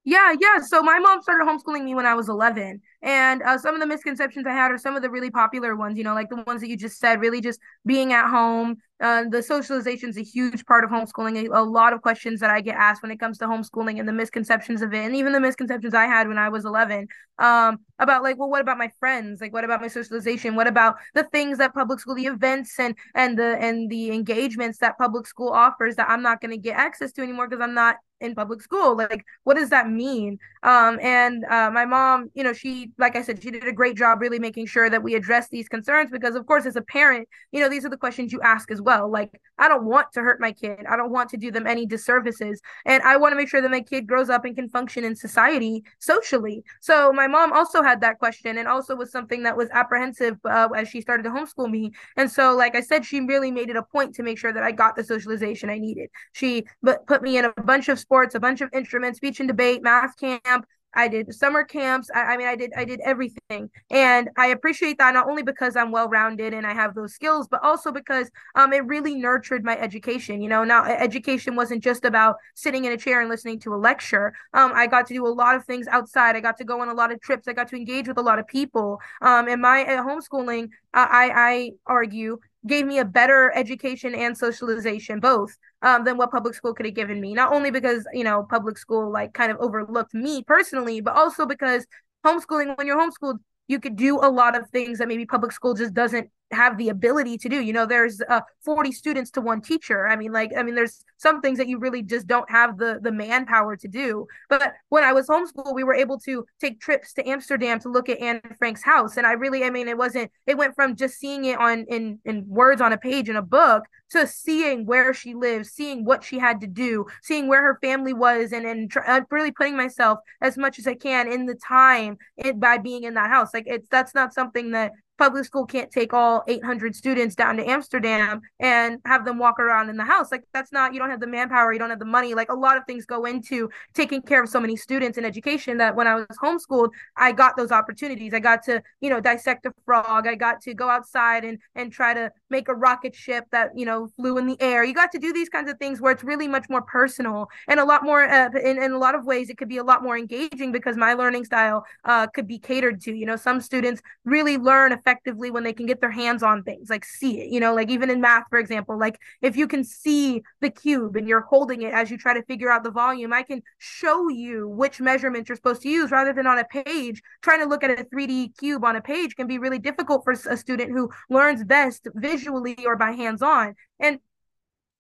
Yeah, yeah. So my mom started homeschooling me when I was 11. And uh, some of the misconceptions I had are some of the really popular ones, you know, like the ones that you just said, really just being at home. Uh, the socialization is a huge part of homeschooling. A, a, lot of questions that I get asked when it comes to homeschooling and the misconceptions of it, and even the misconceptions I had when I was 11 um, about like, well, what about my friends? Like, what about my socialization? What about the things that public school, the events and and the and the engagements that public school offers that I'm not going to get access to anymore because I'm not in public school like what does that mean? Um and uh, my mom you know she like i said she did a great job really making sure that we address these concerns because of course as a parent you know these are the questions you ask as well. Like i don't want to hurt my kid. I don't want to do them any disservices. And i want to make sure that my kid grows up and can function in society socially. So my mom also had that question and also was something that was apprehensive uh, as she started to homeschool me. And so like i said she really made it a point to make sure that i got the socialization i needed. She but put me in a bunch of sports, a bunch of instruments, speech and debate, math camp. I did summer camps. I, I, mean, I did I did everything, and I appreciate that not only because I'm well rounded and I have those skills, but also because um it really nurtured my education. You know, now education wasn't just about sitting in a chair and listening to a lecture. Um, I got to do a lot of things outside. I got to go on a lot of trips. I got to engage with a lot of people. Um, and my uh, homeschooling, I I argue gave me a better education and socialization both um, than what public school could have given me. Not only because you know public school like kind of overlooked me personally but also because homeschooling when you're homeschooled you could do a lot of things that maybe public school just doesn't have the ability to do. You know there's uh 40 students to one teacher. I mean like i mean there's some things that you really just don't have the the manpower to do. But when i was homeschooled we were able to take trips to amsterdam to look at anne frank's house. And i really i mean it wasn't it went from just seeing it on in in words on a page in a book to seeing where she lives seeing what she had to do seeing where her family was and and tr- uh, really putting myself as much as i can in the time it, by being in that house. Like it's that's not something that public school can't take all 800 students down to Amsterdam and have them walk around in the house. Like that's not, you don't have the manpower, you don't have the money. Like a lot of things go into taking care of so many students in education that when I was homeschooled, I got those opportunities. I got to, you know, dissect a frog. I got to go outside and and try to make a rocket ship that, you know, flew in the air. You got to do these kinds of things where it's really much more personal and a lot more uh, in, in a lot of ways it could be a lot more engaging because my learning style uh, could be catered to. You know, some students really learn effectively effectively when they can get their hands on things, like see it, you know, like even in math, for example, like if you can see the cube and you're holding it as you try to figure out the volume, I can show you which measurements you're supposed to use rather than on a page. Trying to look at a 3D cube on a page can be really difficult for a student who learns best visually or by hands on. And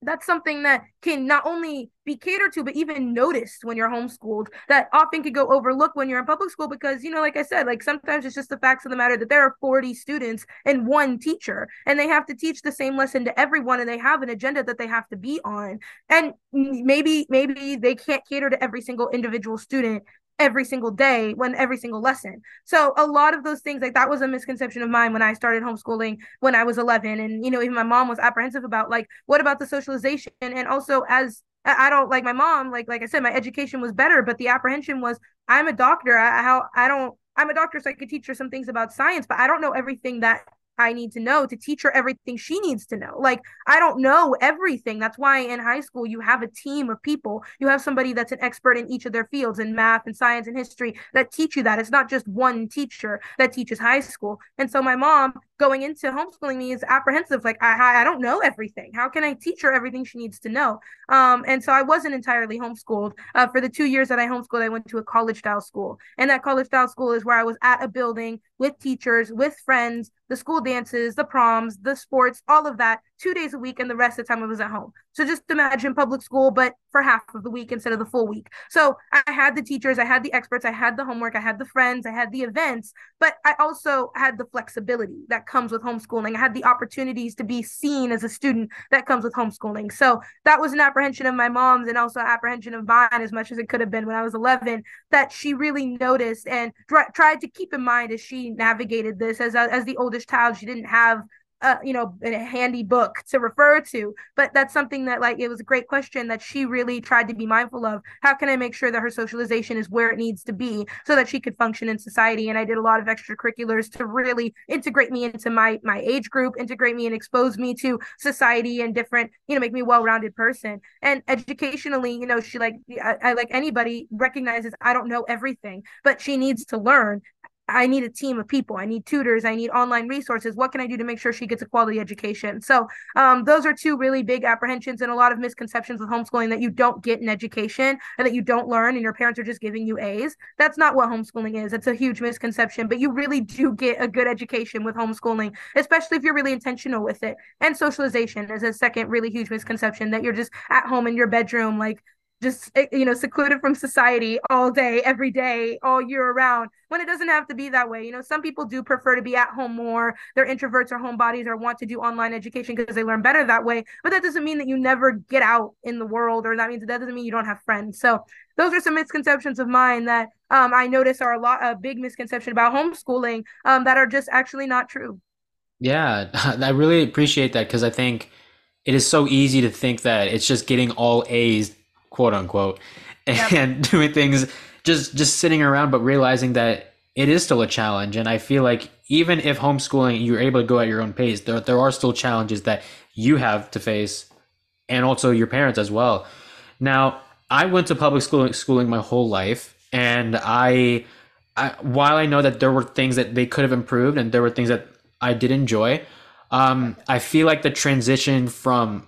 that's something that can not only be catered to but even noticed when you're homeschooled that often could go overlooked when you're in public school because you know like i said like sometimes it's just the facts of the matter that there are 40 students and one teacher and they have to teach the same lesson to everyone and they have an agenda that they have to be on. And maybe maybe they can't cater to every single individual student every single day when every single lesson. So a lot of those things like that was a misconception of mine when I started homeschooling when I was 11 and you know even my mom was apprehensive about like what about the socialization? And also as I don't like my mom like like I said my education was better but the apprehension was I'm a doctor. I how I, I don't I'm a doctor so I could teach her some things about science but I don't know everything that I need to know to teach her everything she needs to know. Like, I don't know everything. That's why in high school, you have a team of people. You have somebody that's an expert in each of their fields in math and science and history that teach you that. It's not just one teacher that teaches high school. And so my mom going into homeschooling me is apprehensive. Like, I, I don't know everything. How can I teach her everything she needs to know? Um, and so I wasn't entirely homeschooled. Uh, for the two years that I homeschooled, I went to a college style school. And that college style school is where I was at a building with teachers, with friends, the school dances, the proms, the sports, all of that, two days a week, and the rest of the time I was at home. So just imagine public school, but for half of the week instead of the full week. So I had the teachers, I had the experts, I had the homework, I had the friends, I had the events, but I also had the flexibility that comes with homeschooling. I had the opportunities to be seen as a student that comes with homeschooling. So that was an apprehension of my mom's and also apprehension of mine as much as it could have been when I was 11 that she really noticed and tried to keep in mind as she navigated this as as the oldest child she didn't have uh, you know, a handy book to refer to. But that's something that, like, it was a great question that she really tried to be mindful of. How can I make sure that her socialization is where it needs to be so that she could function in society? And I did a lot of extracurriculars to really integrate me into my my age group, integrate me and expose me to society and different, you know, make me a well-rounded person. And educationally, you know, she like I, I like anybody recognizes I don't know everything, but she needs to learn I need a team of people. I need tutors. I need online resources. What can I do to make sure she gets a quality education? So, um, those are two really big apprehensions and a lot of misconceptions with homeschooling that you don't get an education and that you don't learn and your parents are just giving you A's. That's not what homeschooling is. It's a huge misconception, but you really do get a good education with homeschooling, especially if you're really intentional with it. And socialization is a second really huge misconception that you're just at home in your bedroom, like just eh, you know secluded from society all day every day all year around when it doesn't have to be that way. You know some people do prefer to be at home more. They're introverts or homebodies or want to do online education because they learn better that way. But that doesn't mean that you never get out in the world or that means that doesn't mean you don't have friends. So those are some misconceptions of mine that um, i notice are a lot a big misconception about homeschooling um, that are just actually not true. Yeah *laughs* i really appreciate that because i think it is so easy to think that it's just getting all a's quote unquote, *laughs* yep. and doing things just just sitting around, but realizing that it is still a challenge. And I feel like even if homeschooling, you're able to go at your own pace, there there are still challenges that you have to face, and also your parents as well. Now, I went to public school schooling my whole life, and I, I while I know that there were things that they could have improved, and there were things that I did enjoy. Um, I feel like the transition from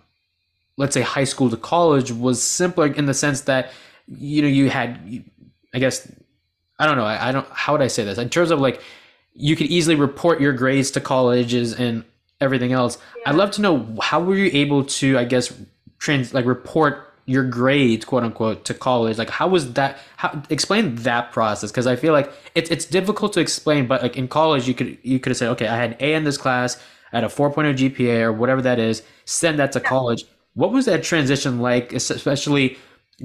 let's say high school to college was simpler in the sense that you know you had i guess i don't know I, I, don't how would i say this in terms of like you could easily report your grades to colleges and everything else yeah. i'd love to know how were you able to i guess trans like report your grades quote unquote to college like how was that how explain that process because i feel like it's it's difficult to explain but like in college you could you could have said okay i had an a in this class I had a 4.0 gpa or whatever that is send that to yeah. college what was that transition like, especially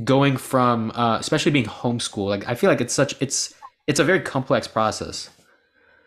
going from, uh, especially being homeschooled? Like, I feel like it's such it's it's a very complex process.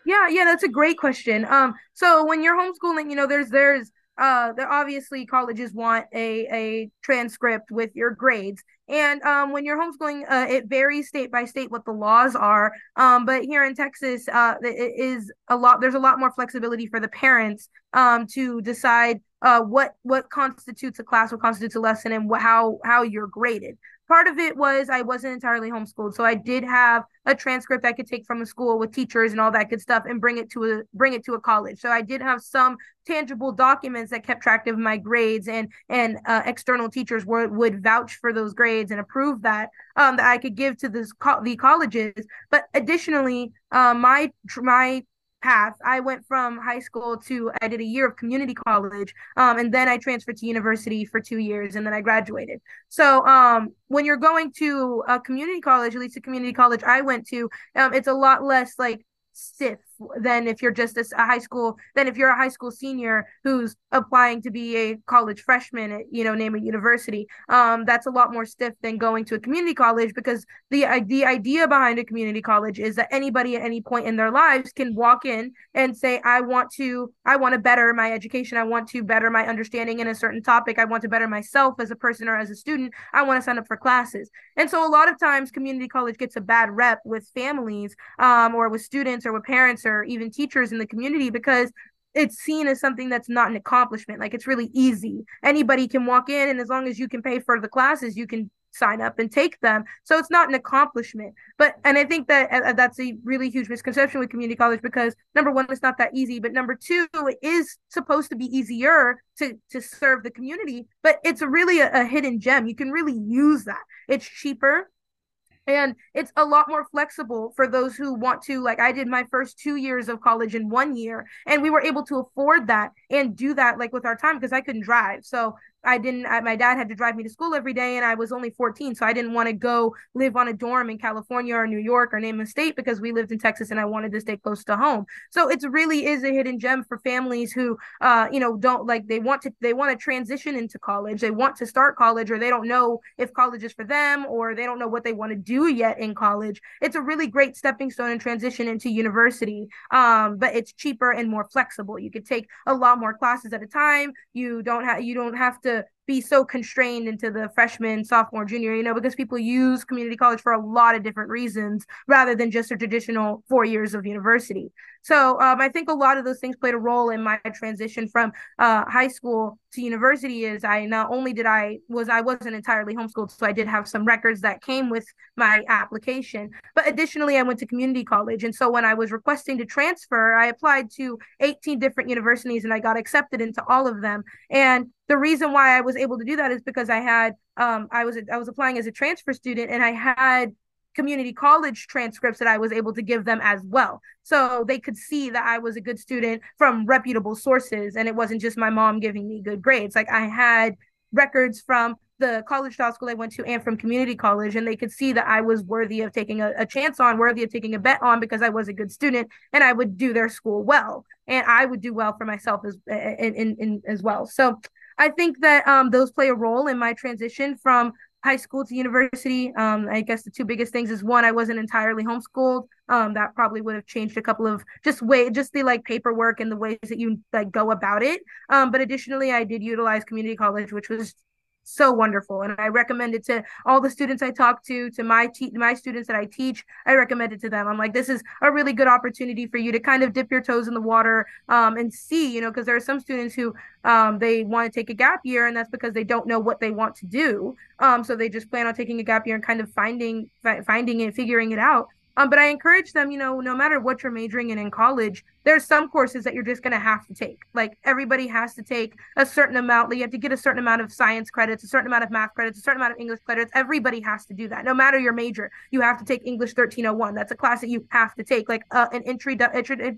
Yeah, yeah, that's a great question. Um, so when you're homeschooling, you know, there's there's uh there obviously colleges want a a transcript with your grades and um when you're homeschooling uh it varies state by state what the laws are um but here in texas uh it is a lot there's a lot more flexibility for the parents um to decide uh, what what constitutes a class, what constitutes a lesson, and how how you're graded. Part of it was I wasn't entirely homeschooled, so I did have a transcript I could take from a school with teachers and all that good stuff, and bring it to a bring it to a college. So I did have some tangible documents that kept track of my grades, and and uh, external teachers would would vouch for those grades and approve that um, that I could give to this co- the colleges. But additionally, uh, my my path. I went from high school to I did a year of community college, um, and then I transferred to university for two years, and then I graduated. So um, when you're going to a community college, at least a community college I went to, um, it's a lot less like stiff than if you're just a, high school than if you're a high school senior who's applying to be a college freshman at you know name a university um that's a lot more stiff than going to a community college because the the idea behind a community college is that anybody at any point in their lives can walk in and say i want to i want to better my education. I want to better my understanding in a certain topic. I want to better myself as a person or as a student. I want to sign up for classes. And so a lot of times community college gets a bad rep with families um or with students or with parents or or even teachers in the community because it's seen as something that's not an accomplishment. Like it's really easy. Anybody can walk in, and as long as you can pay for the classes, you can sign up and take them. So it's not an accomplishment. But and I think that uh, that's a really huge misconception with community college because number one, it's not that easy. But number two, it is supposed to be easier to to serve the community. But it's really a, a hidden gem. You can really use that. It's cheaper and it's a lot more flexible for those who want to like i did my first two years of college in one year and we were able to afford that and do that like with our time because i couldn't drive. So I didn't, I, my dad had to drive me to school every day and I was only 14. So I didn't want to go live on a dorm in California or New York or name a state because we lived in Texas and I wanted to stay close to home. So it really is a hidden gem for families who, uh, you know, don't like, they want to, they want to transition into college. They want to start college or they don't know if college is for them or they don't know what they want to do yet in college. It's a really great stepping stone and transition into university. Um, but it's cheaper and more flexible. You could take a lot more classes at a time. You don't have, you don't have to to be so constrained into the freshman, sophomore, junior, you know, because people use community college for a lot of different reasons rather than just a traditional four years of university. So um, I think a lot of those things played a role in my transition from uh, high school to university. Is I not only did I was I wasn't entirely homeschooled, so I did have some records that came with my application. But additionally, I went to community college, and so when I was requesting to transfer, I applied to 18 different universities, and I got accepted into all of them. And the reason why I was able to do that is because I had um, I was I was applying as a transfer student, and I had community college transcripts that I was able to give them as well. So they could see that I was a good student from reputable sources and it wasn't just my mom giving me good grades. Like I had records from the college law school I went to and from community college, and they could see that I was worthy of taking a, a chance on, worthy of taking a bet on because I was a good student and I would do their school well, and I would do well for myself as in, in, in as well. So I think that um, those play a role in my transition from high school to university. Um, I guess the two biggest things is one, I wasn't entirely homeschooled. Um, that probably would have changed a couple of just way, just the like paperwork and the ways that you like go about it. Um, but additionally, I did utilize community college, which was so wonderful. And i recommend it to all the students i talk to to my te- my students that i teach i recommend it to them. I'm like this is a really good opportunity for you to kind of dip your toes in the water um, and see you know because there are some students who um, they want to take a gap year and that's because they don't know what they want to do. Um, so they just plan on taking a gap year and kind of finding finding it figuring it out. Um, but I encourage them, you know, no matter what you're majoring in in college, there's some courses that you're just going to have to take. Like everybody has to take a certain amount. Like you have to get a certain amount of science credits, a certain amount of math credits, a certain amount of English credits. Everybody has to do that. No matter your major, you have to take English 1301. That's a class that you have to take, like uh, an intro-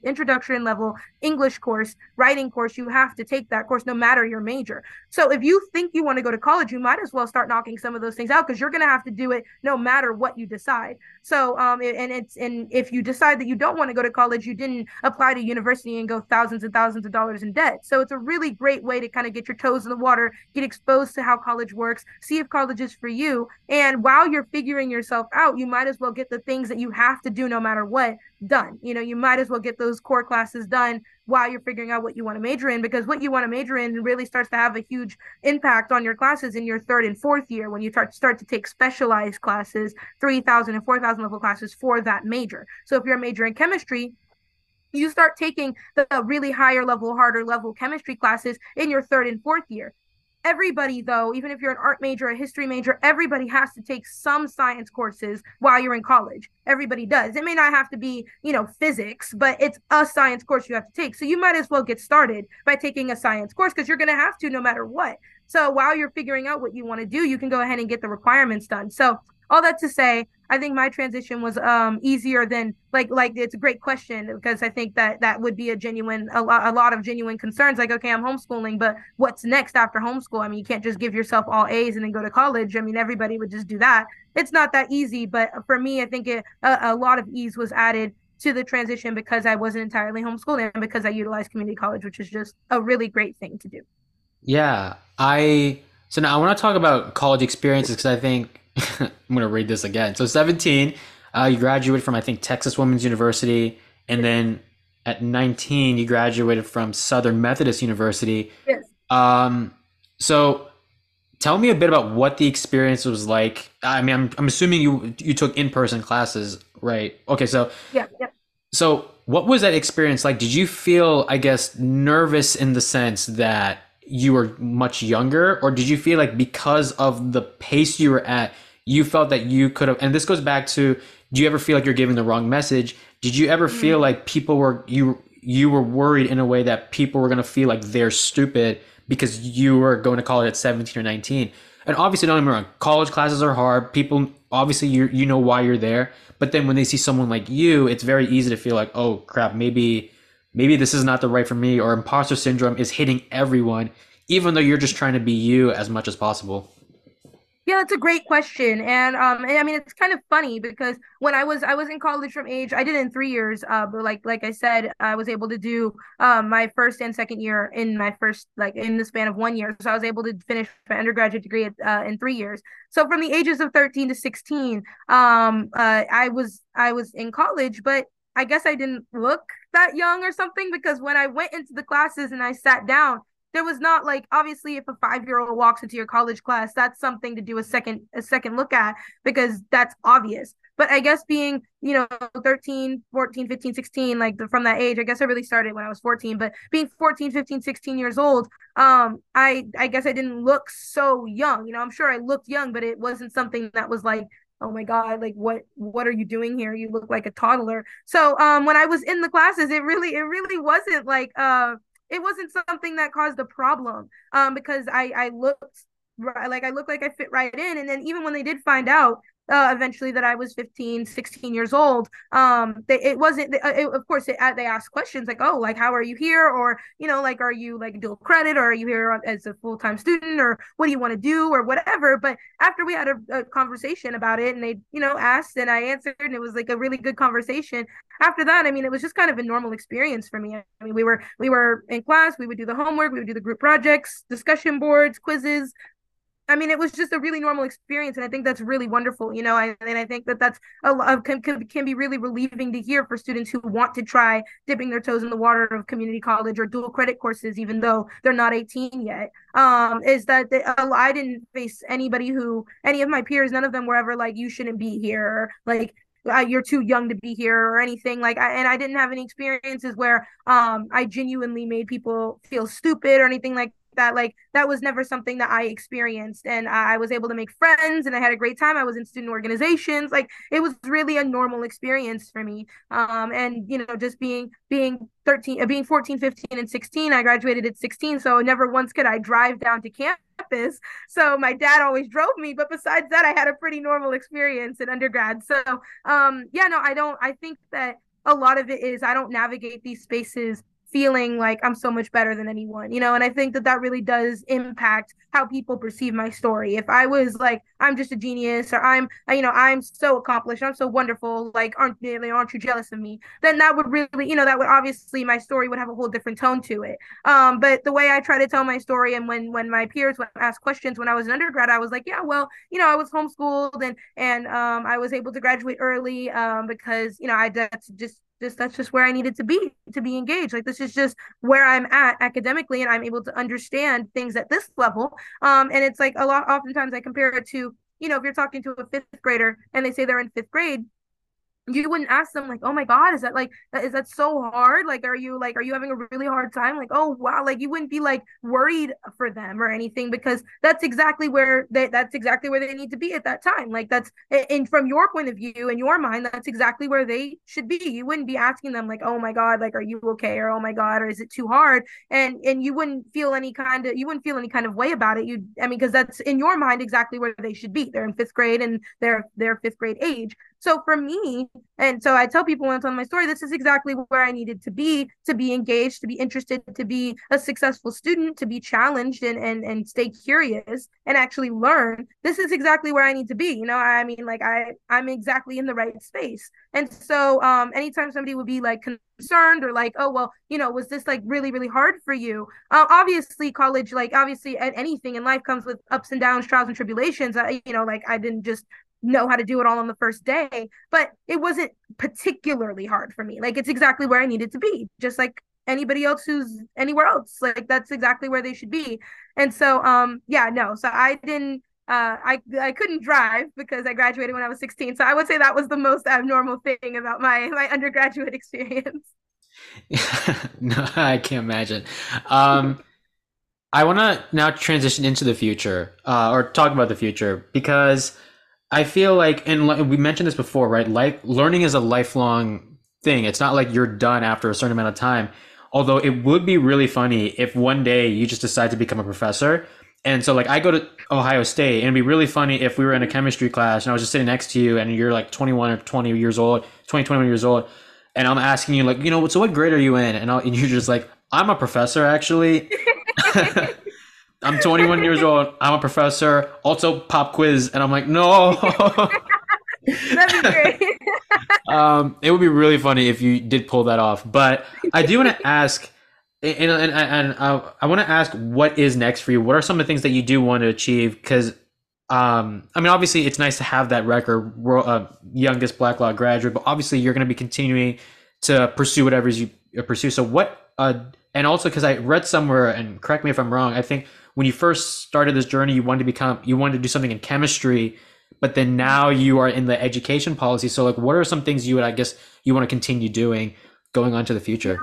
introduction level English course, writing course. You have to take that course no matter your major. So if you think you want to go to college, you might as well start knocking some of those things out because you're going to have to do it no matter what you decide. So um, and it's and if you decide that you don't want to go to college, you didn't apply university and go thousands and thousands of dollars in debt. So it's a really great way to kind of get your toes in the water, get exposed to how college works, see if college is for you. And while you're figuring yourself out, you might as well get the things that you have to do no matter what done. You know, you might as well get those core classes done while you're figuring out what you want to major in because what you want to major in really starts to have a huge impact on your classes in your third and fourth year when you start start to take specialized classes 3000 and 4000 level classes for that major so if you're a major in chemistry you start taking the really higher level, harder level chemistry classes in your third and fourth year. Everybody, though, even if you're an art major, a history major, everybody has to take some science courses while you're in college. Everybody does. It may not have to be, you know, physics, but it's a science course you have to take. So you might as well get started by taking a science course because you're going to have to no matter what. So while you're figuring out what you want to do, you can go ahead and get the requirements done. So all that to say, I think my transition was um easier than like like it's a great question because I think that that would be a genuine a lot a lot of genuine concerns like okay I'm homeschooling but what's next after homeschool? I mean you can't just give yourself all A's and then go to college. I mean everybody would just do that. It's not that easy but for me I think it, a, a lot of ease was added to the transition because I wasn't entirely homeschooling and because I utilized community college which is just a really great thing to do. Yeah, I so now I want to talk about college experiences because I think *laughs* I'm going to read this again. So 17, uh, you graduated from, I think, Texas Women's University. And then at 19, you graduated from Southern Methodist University. Yes. Um, so tell me a bit about what the experience was like. I mean, I'm, I'm assuming you, you took in-person classes, right? Okay. So, yeah, yeah. So what was that experience like? Did you feel, I guess, nervous in the sense that you were much younger, or did you feel like because of the pace you were at, you felt that you could have? And this goes back to: Do you ever feel like you're giving the wrong message? Did you ever mm-hmm. feel like people were you you were worried in a way that people were going to feel like they're stupid because you were going to college at 17 or 19? And obviously, don't get me wrong, college classes are hard. People obviously you you know why you're there, but then when they see someone like you, it's very easy to feel like, oh crap, maybe maybe this is not the right for me, or imposter syndrome is hitting everyone, even though you're just trying to be you as much as possible. Yeah, that's a great question, and um, I mean it's kind of funny because when I was I was in college from age I did in three years, uh, but like like I said, I was able to do um my first and second year in my first like in the span of one year, so I was able to finish my undergraduate degree uh, in three years. So from the ages of thirteen to sixteen, um, uh, I was I was in college, but I guess I didn't look that young or something because when I went into the classes and I sat down, there was not like obviously if a five year old walks into your college class that's something to do a second a second look at because that's obvious. But i guess being you know 13 14 15 16 like the, from that age i guess i really started when i was 14 but being 14 15 16 years old um i i guess i didn't look so young you know i'm sure i looked young but it wasn't something that was like oh my god like what what are you doing here? You look like a toddler. So um when i was in the classes it really it really wasn't like uh it wasn't something that caused a problem um because i i looked like i looked like i fit right in and then even when they did find out uh, eventually that I was 15, 16 years old. Um, they, it wasn't, uh, it, of course, it, uh, they asked questions like, oh, like, how are you here? Or, you know, like, are you like dual credit or are you here as a full time student or what do you want to do or whatever? But after we had a, a, conversation about it and they, you know, asked and I answered and it was like a really good conversation. After that, I mean, it was just kind of a normal experience for me. I mean, we were, we were in class, we would do the homework, we would do the group projects, discussion boards, quizzes, I mean, it was just a really normal experience, and I think that's really wonderful, you know. I, and I think that that's a lot can, can be really relieving to hear for students who want to try dipping their toes in the water of community college or dual credit courses, even though they're not 18 yet. Um, is that they, I didn't face anybody who any of my peers, none of them were ever like, you shouldn't be here, or like uh, you're too young to be here or anything like I, and i didn't have any experiences where um i genuinely made people feel stupid or anything like that like that was never something that I experienced. And I was able to make friends and I had a great time. I was in student organizations. Like it was really a normal experience for me. Um and you know just being being 13 uh, being 14 15 and 16 I graduated at 16 so never once could I drive down to campus. So my dad always drove me but besides that I had a pretty normal experience in undergrad. So um yeah no I don't I think that a lot of it is I don't navigate these spaces feeling like I'm so much better than anyone, you know? And I think that that really does impact how people perceive my story. If I was like, I'm just a genius or I'm, you know, I'm so accomplished, I'm so wonderful, like, aren't aren't you jealous of me? Then that would really, you know, that would obviously my story would have a whole different tone to it. Um, but the way I try to tell my story and when, when my peers would ask questions when I was an undergrad, I was like, yeah, well, you know, I was homeschooled and, and, um, I was able to graduate early, um, because, you know, I, that's just, just that's just where I needed to be to be engaged. Like this is just where I'm at academically, and I'm able to understand things at this level. Um, and it's like a lot. Oftentimes, I compare it to you know if you're talking to a fifth grader and they say they're in fifth grade, you wouldn't ask them like oh my god is that like is that so hard? Like are you like are you having a really hard time? Like oh wow like you wouldn't be like worried for them or anything because that's exactly where they that's exactly where they need to be at that time. Like that's and from your point of view in your mind that's exactly where they should be. You wouldn't be asking them like oh my god like are you okay? or oh my god or is it too hard? And and you wouldn't feel any kind of you wouldn't feel any kind of way about it. You i mean because that's in your mind exactly where they should be. They're in fifth grade and they're they're fifth grade age so for me, and so I tell people when I tell my story, this is exactly where I needed to be to be engaged, to be interested, to be a successful student, to be challenged and and and stay curious and actually learn. This is exactly where I need to be. You know, I mean, like I I'm exactly in the right space. And so um anytime somebody would be like concerned or like, oh well, you know, was this like really really hard for you? Uh, obviously, college, like obviously, anything in life comes with ups and downs, trials and tribulations. I, you know, like I didn't just know how to do it all on the first day, but it wasn't particularly hard for me. Like it's exactly where I needed to be, just like anybody else who's anywhere else. Like that's exactly where they should be. And so um yeah, no. So I didn't uh, I I couldn't drive because I graduated when I was 16. So I would say that was the most abnormal thing about my my undergraduate *laughs* experience. *laughs* no, I can't imagine. Um, I want to now transition into the future, uh, or talk about the future, because I feel like, and we mentioned this before, right? Like learning is a lifelong thing. It's not like you're done after a certain amount of time. Although it would be really funny if one day you just decide to become a professor. And so, like, I go to Ohio State, and it'd be really funny if we were in a chemistry class and I was just sitting next to you, and you're like 21 or 20 years old, 20, 21 years old, and I'm asking you like, you know, so what grade are you in? And, and you're just like, I'm a professor actually. *laughs* *laughs* I'm 21 years old. I'm a professor. Also pop quiz, and I'm like, no. *laughs* That'd be great. *laughs* um, it would be really funny if you did pull that off. But I do want to ask, and and, and I, I want to ask, what is next for you? What are some of the things that you do want to achieve? Because um, I mean, obviously, it's nice to have that record, world, uh, youngest Black Law graduate, but obviously, you're going to be continuing to pursue whatever you pursue. So, what, uh, and also because I read somewhere, and correct me if I'm wrong, I think when you first started this journey, you wanted to become, you wanted to do something in chemistry, but then now you are in the education policy. So, like, what are some things you would, I guess, you want to continue doing going on to the future?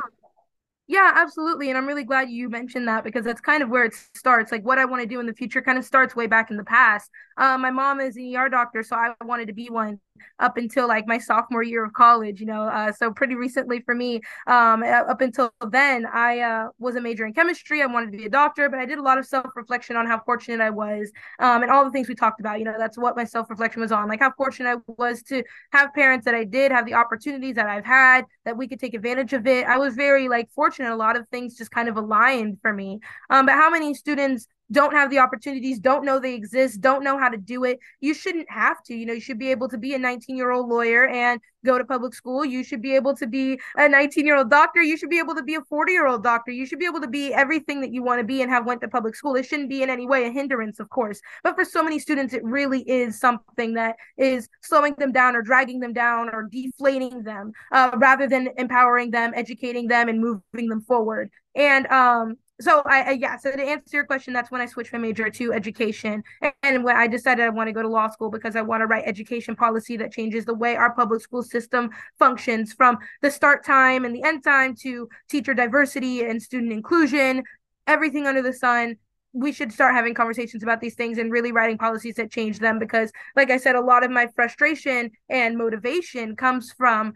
Yeah, absolutely. And I'm really glad you mentioned that because that's kind of where it starts. Like what I want to do in the future kind of starts way back in the past. Uh, my mom is an ER doctor, so I wanted to be one up until like my sophomore year of college, you know. Uh, so pretty recently for me, um, up until then, I uh, was a major in chemistry. I wanted to be a doctor, but I did a lot of self reflection on how fortunate I was, um, and all the things we talked about. You know, that's what my self reflection was on, like how fortunate I was to have parents that I did have the opportunities that I've had, that we could take advantage of it. I was very like fortunate. A lot of things just kind of aligned for me. Um, but how many students don't have the opportunities, don't know they exist, don't know how to do it. You shouldn't have to. You know, you should be able to be a 19 year old lawyer and go to public school. You should be able to be a 19 year old doctor. You should be able to be a 40 year old doctor. You should be able to be everything that you want to be and have went to public school. It shouldn't be in any way a hindrance, of course. But for so many students, it really is something that is slowing them down or dragging them down or deflating them uh, rather than empowering them, educating them, and moving them forward. And um, so I, I, yeah so to answer your question that's when i switched my major to education. And, and when i decided i want to go to law school because i want to write education policy that changes the way our public school system functions from the start time and the end time to teacher diversity and student inclusion everything under the sun we should start having conversations about these things and really writing policies that change them because like i said a lot of my frustration and motivation comes from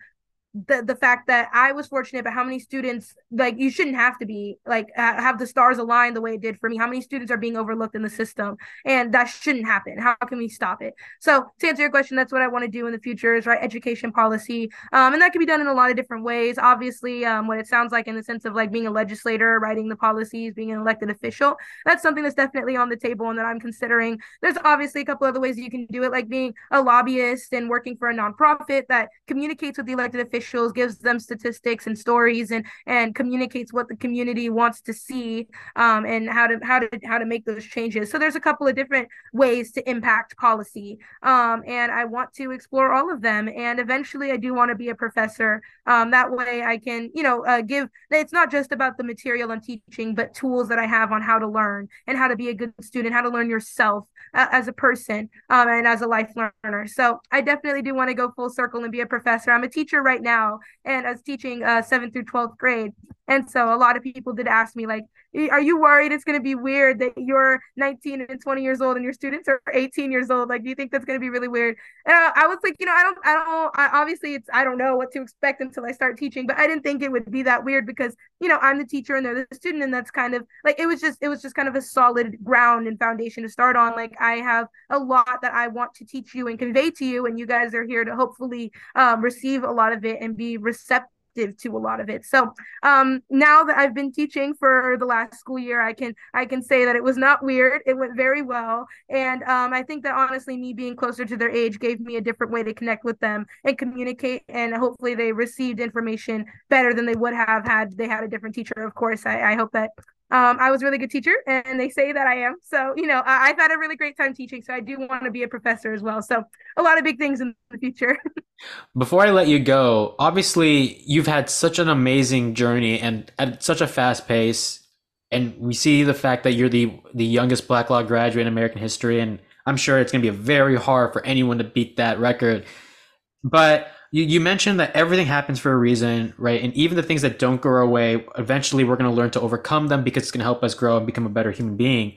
the the fact that I was fortunate, but how many students like you shouldn't have to be like have the stars align the way it did for me. How many students are being overlooked in the system, and that shouldn't happen. How can we stop it? So to answer your question, that's what I want to do in the future is write education policy, um, and that can be done in a lot of different ways. Obviously, um, what it sounds like in the sense of like being a legislator, writing the policies, being an elected official, that's something that's definitely on the table and that I'm considering. There's obviously a couple other ways you can do it, like being a lobbyist and working for a nonprofit that communicates with the elected officials officials, gives them statistics and stories, and and communicates what the community wants to see um, and how to how to how to make those changes. So there's a couple of different ways to impact policy, um, and I want to explore all of them. And eventually, I do want to be a professor. Um, that way, I can you know uh, give. It's not just about the material I'm teaching, but tools that I have on how to learn and how to be a good student, how to learn yourself as a person um, and as a life learner. So I definitely do want to go full circle and be a professor. I'm a teacher right now and I was teaching uh, seventh through 12th grade. And so a lot of people did ask me, like, are you worried it's going to be weird that you're 19 and 20 years old and your students are 18 years old? Like, do you think that's going to be really weird? And I, I, was like, you know, I don't, I don't, I, obviously it's, I don't know what to expect until I start teaching, but I didn't think it would be that weird because, you know, I'm the teacher and they're the student. And that's kind of like, it was just, it was just kind of a solid ground and foundation to start on. Like, I have a lot that I want to teach you and convey to you. And you guys are here to hopefully um, receive a lot of it and be receptive to a lot of it. So um, now that I've been teaching for the last school year, I can I can say that it was not weird. It went very well, and um, I think that honestly, me being closer to their age gave me a different way to connect with them and communicate, and hopefully they received information better than they would have had they had a different teacher. Of course, I, I hope that um, I was a really good teacher, and they say that I am. So, you know, I, have had a really great time teaching. So, I do want to be a professor as well. So, a lot of big things in the future. *laughs* Before I let you go, obviously, you've had such an amazing journey and at such a fast pace. And we see the fact that you're the the youngest Black Law graduate in American history, and I'm sure it's going to be very hard for anyone to beat that record. But you, you mentioned that everything happens for a reason, right? And even the things that don't go our way, eventually we're going to learn to overcome them because it's going to help us grow and become a better human being.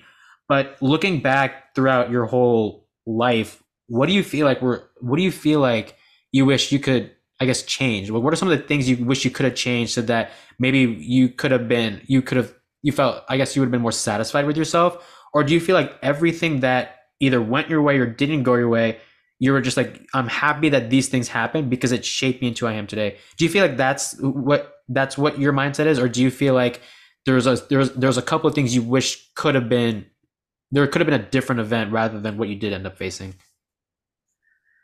But looking back throughout your whole life, what do you feel like were what do you feel like you wish you could I guess change? What are some of the things you wish you could have changed so that maybe you could have been you could have you felt I guess you would have been more satisfied with yourself? Or do you feel like everything that either went your way or didn't go your way, you were just like, I'm happy that these things happened because it shaped me into who I am today. Do you feel like that's what that's what your mindset is, or do you feel like there's a there's there's a couple of things you wish could have been there could have been a different event rather than what you did end up facing?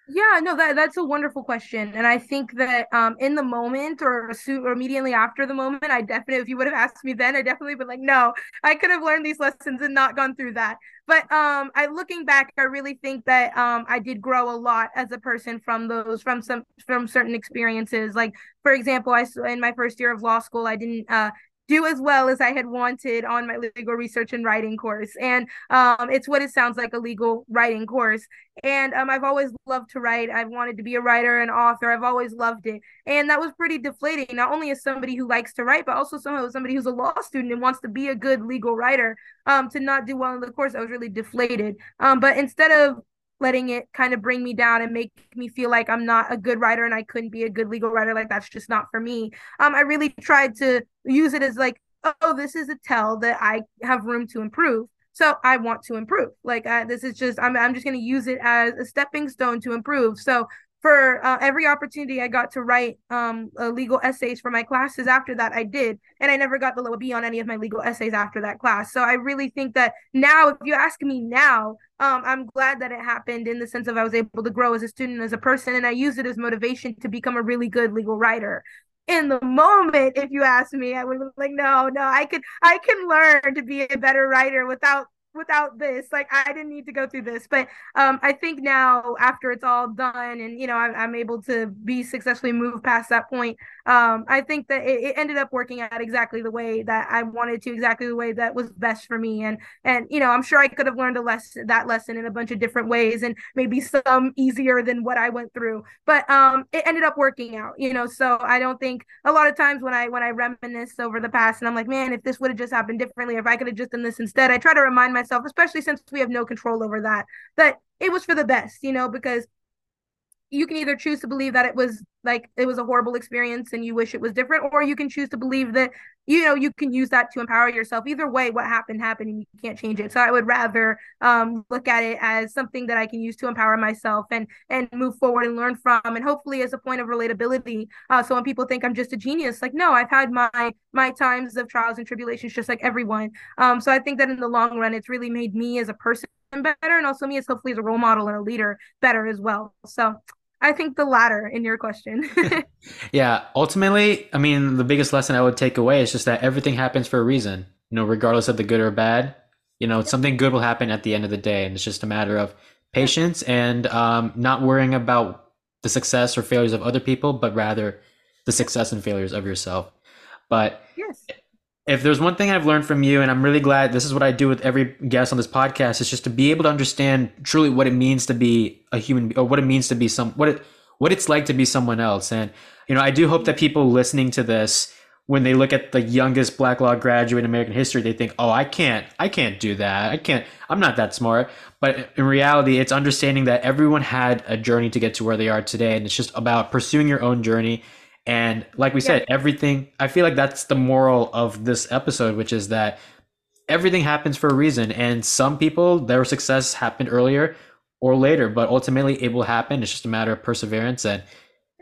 Yeah, no, that that's a wonderful question, and I think that um, in the moment or soon or immediately after the moment, I definitely, if you would have asked me then, I definitely been like, no, I could have learned these lessons and not gone through that. But um, I looking back, I really think that um, I did grow a lot as a person from those from some from certain experiences. Like for example, I in my first year of law school, I didn't uh, do as well as I had wanted on my legal research and writing course. And um, it's what it sounds like a legal writing course. And um, I've always loved to write. I've wanted to be a writer and author. I've always loved it. And that was pretty deflating, not only as somebody who likes to write, but also somebody who's a law student and wants to be a good legal writer. Um, to not do well in the course, I was really deflated. Um, but instead of letting it kind of bring me down and make me feel like I'm not a good writer and I couldn't be a good legal writer. Like that's just not for me. Um, I really tried to use it as like, oh, this is a tell that I have room to improve. So I want to improve. Like uh, this is just I'm I'm just going to use it as a stepping stone to improve. So for uh, every opportunity I got to write um, uh, legal essays for my classes after that, I did. And I never got the low B on any of my legal essays after that class. So I really think that now, if you ask me now, um, I'm glad that it happened in the sense of I was able to grow as a student, as a person, and I use it as motivation to become a really good legal writer in the moment if you ask me i would be like no no i could i can learn to be a better writer without without this like i didn't need to go through this but um i think now after it's all done and you know i'm, I'm able to be successfully move past that point um i think that it, it, ended up working out exactly the way that i wanted to exactly the way that was best for me. And and you know i'm sure i could have learned a lesson that lesson in a bunch of different ways and maybe some easier than what i went through. But um it ended up working out you know so i don't think a lot of times when i when i reminisce over the past and i'm like man if this would have just happened differently if i could have just done this instead i try to remind myself myself, especially since we have no control over that, that it was for the best, you know, because you can either choose to believe that it was like it was a horrible experience and you wish it was different or you can choose to believe that you know you can use that to empower yourself. Either way what happened happened and you can't change it. So i would rather um, look at it as something that i can use to empower myself and and move forward and learn from and hopefully as a point of relatability. Uh, so when people think i'm just a genius like no i've had my my times of trials and tribulations just like everyone. Um, so i think that in the long run it's really made me as a person better and also me as hopefully as a role model and a leader better as well. So I think the latter in your question. *laughs* yeah, ultimately, I mean, the biggest lesson I would take away is just that everything happens for a reason. You know, regardless of the good or bad, you know, something good will happen at the end of the day, and it's just a matter of patience and um, not worrying about the success or failures of other people, but rather the success and failures of yourself. But yes if there's one thing I've learned from you, and I'm really glad this is what I do with every guest on this podcast, is just to be able to understand truly what it means to be a human, or what it means to be some, what it, what it's like to be someone else. And you know, I do hope that people listening to this, when they look at the youngest Black Law graduate in American history, they think, "Oh, I can't, I can't do that. I can't. I'm not that smart." But in reality, it's understanding that everyone had a journey to get to where they are today, and it's just about pursuing your own journey and like we yeah. said, everything, I feel like that's the moral of this episode, which is that everything happens for a reason. And some people, their success happened earlier or later, but ultimately it will happen. It's just a matter of perseverance and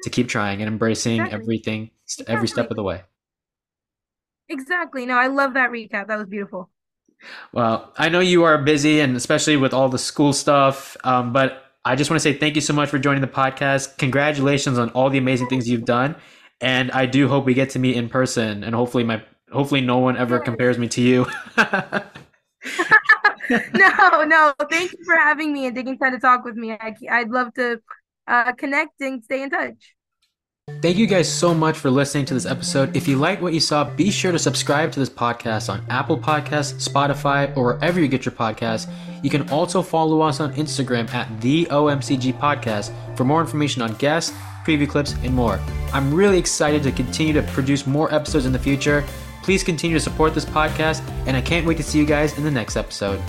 to keep trying and embracing exactly. everything exactly. every step of the way. Exactly. No, I love that recap. That was beautiful. Well, I know you are busy and especially with all the school stuff, um, but I just want to say thank you so much for joining the podcast. Congratulations on all the amazing things you've done. And I do hope we get to meet in person and hopefully my hopefully no one ever compares me to you. *laughs* *laughs* no, no. Thank you for having me and taking time to talk with me. I, I'd love to uh, connect and stay in touch. Thank you guys so much for listening to this episode. If you like what you saw, be sure to subscribe to this podcast on Apple Podcasts, Spotify, or wherever you get your podcasts. You can also follow us on Instagram at the OMCG Podcast for more information on guests, preview clips, and more. I'm really excited to continue to produce more episodes in the future. Please continue to support this podcast, and I can't wait to see you guys in the next episode.